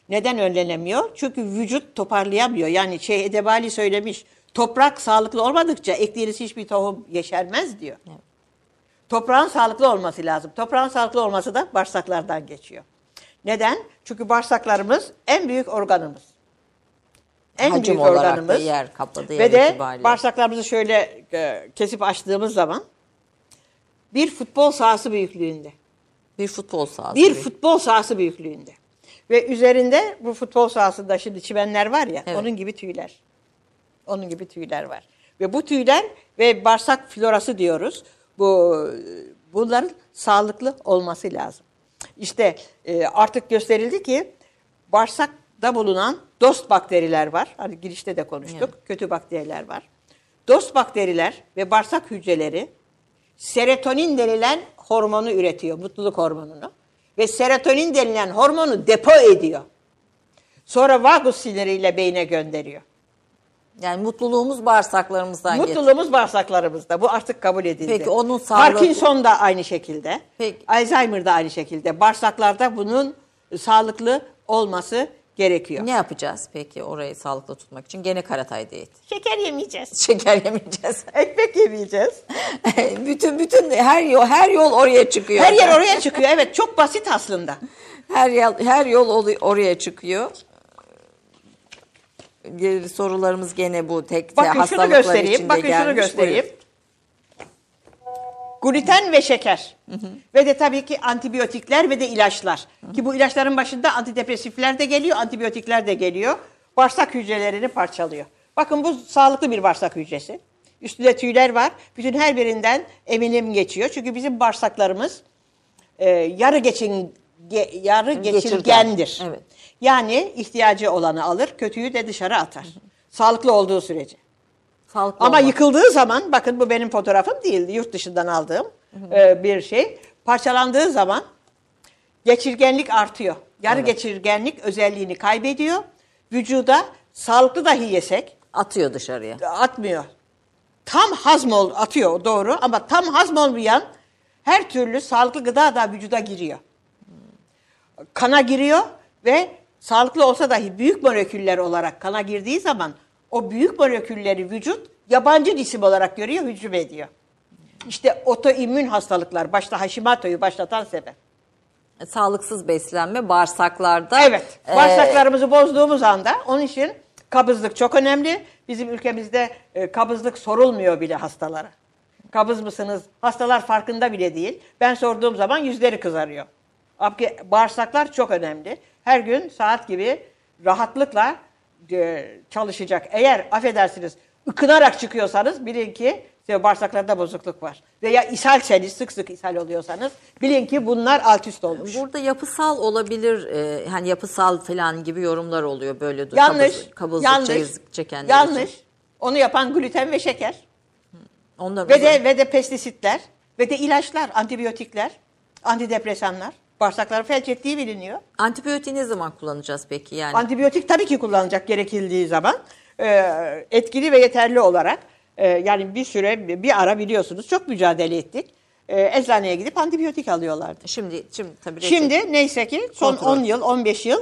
Neden önlenemiyor? Çünkü vücut toparlayamıyor. Yani şey Edebali söylemiş. Toprak sağlıklı olmadıkça ektiğiniz hiçbir tohum yeşermez diyor. Toprağın sağlıklı olması lazım. Toprağın sağlıklı olması da bağırsaklardan geçiyor. Neden? Çünkü bağırsaklarımız en büyük organımız. En Hacim büyük olarak da organımız. yer kapladığı Ve yer de itibariyle. bağırsaklarımızı şöyle e, kesip açtığımız zaman bir futbol sahası büyüklüğünde. bir futbol sahası. Bir futbol sahası büyüklüğünde. Ve üzerinde bu futbol sahasında şimdi çimenler var ya Evet. onun gibi tüyler. Onun gibi tüyler var. Ve bu tüyler ve bağırsak florası diyoruz. Bu bunların sağlıklı olması lazım. İşte e, artık gösterildi ki bağırsakta bulunan dost bakteriler var. Hani girişte de konuştuk. Kötü bakteriler var. Dost bakteriler ve bağırsak hücreleri serotonin denilen hormonu üretiyor, mutluluk hormonunu. Ve serotonin denilen hormonu depo ediyor. Sonra vagus siniriyle beyne gönderiyor. Yani mutluluğumuz bağırsaklarımızdan geçiyor. Mutluluğumuz bağırsaklarımızda. Bu artık kabul edildi. Peki onun sağlığı- Parkinson da aynı şekilde. Peki. Alzheimer da aynı şekilde. Bağırsaklarda bunun sağlıklı olması gerekiyor. Ne yapacağız peki orayı sağlıklı tutmak için? Gene karatay diyeti. Şeker yemeyeceğiz. Şeker yemeyeceğiz. Ekmek yemeyeceğiz. bütün bütün her yol her yol oraya çıkıyor. Her yer oraya çıkıyor. Evet çok basit aslında. Her yol her yol oraya çıkıyor. Sorularımız gene bu tek Bakın şunu hastalıklar göstereyim. içinde Bakın gelmiş. şunu göstereyim. Buyurun. Gluten ve şeker. Ve de tabii ki antibiyotikler ve de ilaçlar. Ki bu ilaçların başında antidepresifler de geliyor, antibiyotikler de geliyor. Bağırsak hücrelerini parçalıyor. Bakın bu sağlıklı bir bağırsak hücresi. Üstünde tüyler var. Bütün her birinden eminim geçiyor. Çünkü bizim bağırsaklarımız e, yarı geçin ge- yarı geçirgendir. Evet. Yani ihtiyacı olanı alır, kötüyü de dışarı atar. Sağlıklı olduğu sürece. Sağlıklı Ama olmak. yıkıldığı zaman bakın bu benim fotoğrafım değildi. Yurt dışından aldığım e, bir şey. Parçalandığı zaman geçirgenlik artıyor. Yarı geçirgenlik özelliğini kaybediyor. Vücuda sağlıklı dahi yesek atıyor dışarıya. atmıyor. Tam hazmol atıyor doğru ama tam hazmolmayan her türlü sağlıklı gıda da vücuda giriyor. Kana giriyor ve sağlıklı olsa dahi büyük moleküller olarak kana girdiği zaman o büyük molekülleri vücut yabancı cisim olarak görüyor, hücum ediyor. İşte otoimmün hastalıklar, başta Hashimoto'yu başlatan sebep. Sağlıksız beslenme bağırsaklarda. Evet. e, Bağırsaklarımızı bozduğumuz anda onun için kabızlık çok önemli. Bizim ülkemizde e, kabızlık sorulmuyor bile hastalara. Kabız mısınız? Hastalar farkında bile değil. Ben sorduğum zaman yüzleri kızarıyor. Bağırsaklar çok önemli. Her gün saat gibi rahatlıkla e, çalışacak. Eğer affedersiniz ıkınarak çıkıyorsanız bilin ki bağırsaklarda bozukluk var. Veya ishalseniz sık sık ishal oluyorsanız bilin ki bunlar alt üst olmuş. Burada yapısal olabilir, e, hani yapısal falan gibi yorumlar oluyor böyle. Yanlış. kabız- kabızlık yanlış. çekenler yanlış. için. Onu yapan gluten ve şeker. Onların Ve de ve de pestisitler ve de ilaçlar, antibiyotikler, antidepresanlar. Bağırsakları felç ettiği biliniyor. Antibiyotiği ne zaman kullanacağız peki yani? Antibiyotik tabii ki kullanılacak gerekildiği zaman Ee, etkili ve yeterli olarak e, yani bir süre bir ara biliyorsunuz çok mücadele ettik. Ee, eczaneye gidip antibiyotik alıyorlardı. şimdi şimdi tabii Şimdi neyse ki son Kontrol. 10 yıl, 15 yıl,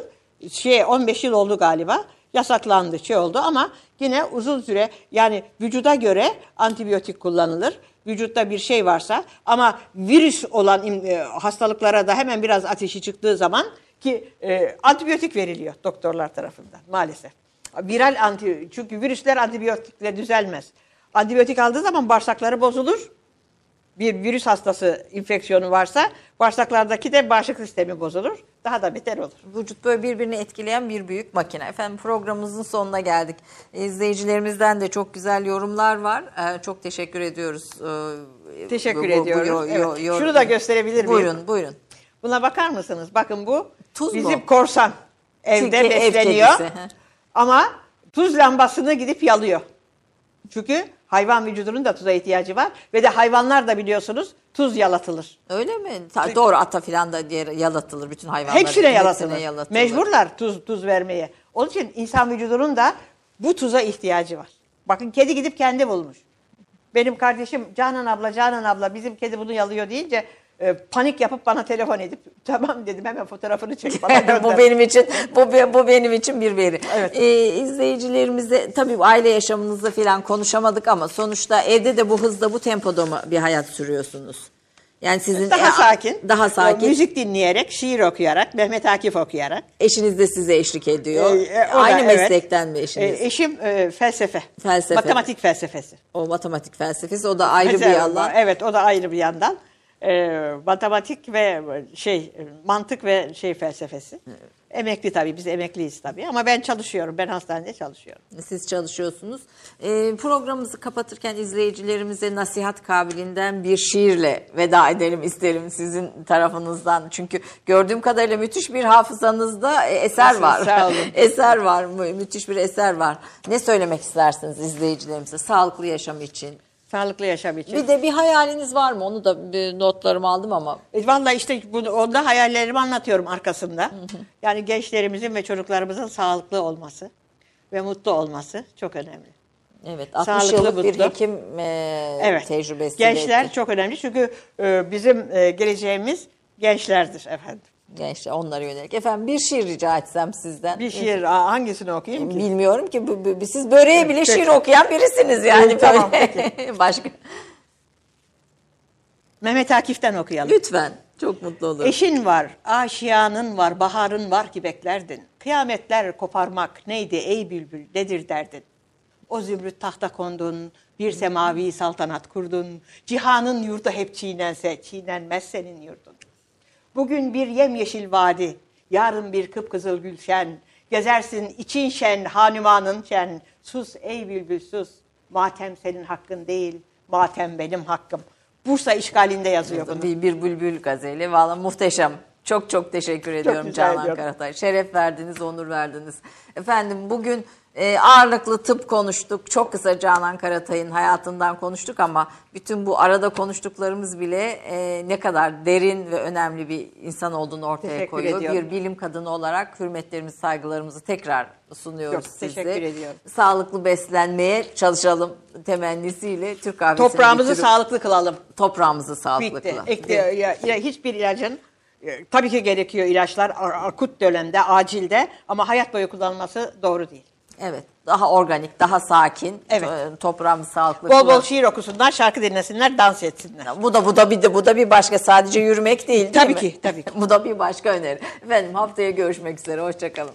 şey 15 yıl oldu galiba. Yasaklandı, şey oldu ama yine uzun süre yani vücuda göre antibiyotik kullanılır. Vücutta bir şey varsa ama virüs olan e, hastalıklara da hemen biraz ateşi çıktığı zaman ki e, antibiyotik veriliyor doktorlar tarafından maalesef. Viral anti çünkü virüsler antibiyotikle düzelmez. Antibiyotik aldığı zaman bağırsakları bozulur bir virüs hastası infeksiyonu varsa bağırsaklardaki de bağışıklık sistemi bozulur. Daha da beter olur. Vücut böyle birbirini etkileyen bir büyük makine. Efendim programımızın sonuna geldik. İzleyicilerimizden de çok güzel yorumlar var. Ee, çok teşekkür ediyoruz. Ee, Teşekkür bu- bu- bu ediyoruz. yo- Evet. yo- Şunu da gösterebilir miyim? Buyurun, buyurun. Buna bakar mısınız? Bakın bu Tuz mu? bizim korsan. Evde Çünkü ev besleniyor. kedisi, he. ama tuz lambasını gidip yalıyor. Çünkü hayvan vücudunun da tuza ihtiyacı var. Ve de hayvanlar da biliyorsunuz tuz yalatılır. Öyle mi? Ta- doğru ata filan da yalatılır bütün hayvanlar. Hepsine yalatılır. Mecbur. Mecburlar tuz tuz vermeye. Onun için insan vücudunun da bu tuza ihtiyacı var. Bakın kedi gidip kendi bulmuş. Benim kardeşim Canan abla Canan abla bizim kedi bunu yalıyor deyince e, panik yapıp bana telefon edip tamam dedim hemen fotoğrafını çek bana gönder. bu benim için bu bu benim için bir veri. Evet. Ee, izleyicilerimize tabii aile yaşamınızda falan konuşamadık ama sonuçta evde de bu hızda bu tempoda mı bir hayat sürüyorsunuz? Yani sizin daha e, sakin. Daha sakin. Müzik dinleyerek, şiir okuyarak, Mehmet Akif okuyarak. Eşiniz de size eşlik ediyor. E, e, o da, Aynı evet. meslekten mi eşiniz? E, eşim e, felsefe. Felsefe. Matematik felsefesi. o matematik felsefesi o da ayrı bir Mesela, alan. Evet o da ayrı bir yandan. E, matematik ve şey e, mantık ve şey felsefesi. Emekli tabii biz emekliyiz tabii ama ben çalışıyorum. Ben hastanede çalışıyorum. Siz çalışıyorsunuz. Ee, programımızı kapatırken izleyicilerimize nasihat kabiliğinden bir şiirle veda edelim isterim sizin tarafınızdan. Çünkü gördüğüm kadarıyla müthiş bir hafızanızda e, eser Sağ var. olun. eser var, mı- müthiş bir eser var. Ne söylemek istersiniz izleyicilerimize sağlıklı yaşam için? Sağlıklı yaşam için. Bir de bir hayaliniz var mı? Onu da bir notlarımı aldım ama E, Vallahi işte bunu, onda hayallerimi anlatıyorum arkasında. Yani gençlerimizin ve çocuklarımızın sağlıklı olması ve mutlu olması çok önemli. evet 60 Sağlıklı, yıllık bir mutlu. hekim e, Evet. tecrübesi. Gençler etti. çok önemli çünkü e, bizim e, geleceğimiz gençlerdir efendim. Gençler onlara yönelik. Efendim bir şiir rica etsem sizden. Bir şiir hangisini okuyayım ki? Bilmiyorum ki siz böreğe bile Peki. şiir okuyan birisiniz yani. Tamam, böyle. Başka. Mehmet Akif'ten okuyalım. Lütfen. Çok mutlu olurum. Eşin var, aşiyanın var, baharın var ki beklerdin. Kıyametler koparmak neydi ey bülbül, nedir derdin? O zümrüt tahta kondun, bir semavi saltanat kurdun. Cihanın yurdu hep çiğnense, çiğnenmez senin yurdun. Bugün bir yemyeşil vadi, yarın bir kıpkızıl gülşen. Gezersin için şen, hanumanın şen. Sus ey bülbül sus, matem senin hakkın değil, matem benim hakkım. Bursa işgalinde yazıyor bunu. Bir, bir bülbül gazeli. Valla muhteşem. Çok çok teşekkür ediyorum rica Canan ediyorum. Karatay. Şeref verdiniz, onur verdiniz. Efendim bugün e, ağırlıklı tıp konuştuk. Çok kısa Canan Karatay'ın hayatından konuştuk ama bütün bu arada konuştuklarımız bile e, ne kadar derin ve önemli bir insan olduğunu ortaya Teşekkür koyuyor. ediyorum. Bir bilim kadını olarak hürmetlerimizi, saygılarımızı tekrar sunuyoruz Çok size. teşekkür ediyorum. Sağlıklı beslenmeye çalışalım temennisiyle Türk kahvesini Toprağımızı bitirip- sağlıklı kılalım. toprağımızı sağlıklı Bitti. kılalım. Ekti, ya- ya hiçbir ilacın e, tabii ki gerekiyor ilaçlar akut dönemde, acilde ama hayat boyu kullanılması doğru değil. Evet. Daha organik, daha sakin. Evet. to- Toprağımız sağlıklı. Bol bol şiir okusunlar, şarkı dinlesinler, dans etsinler. Bu da bu da bir de bu da bir başka sadece yürümek değil değil Tabii mi? ki, tabii ki. bu da bir başka öneri. Efendim haftaya görüşmek üzere. Hoşçakalın.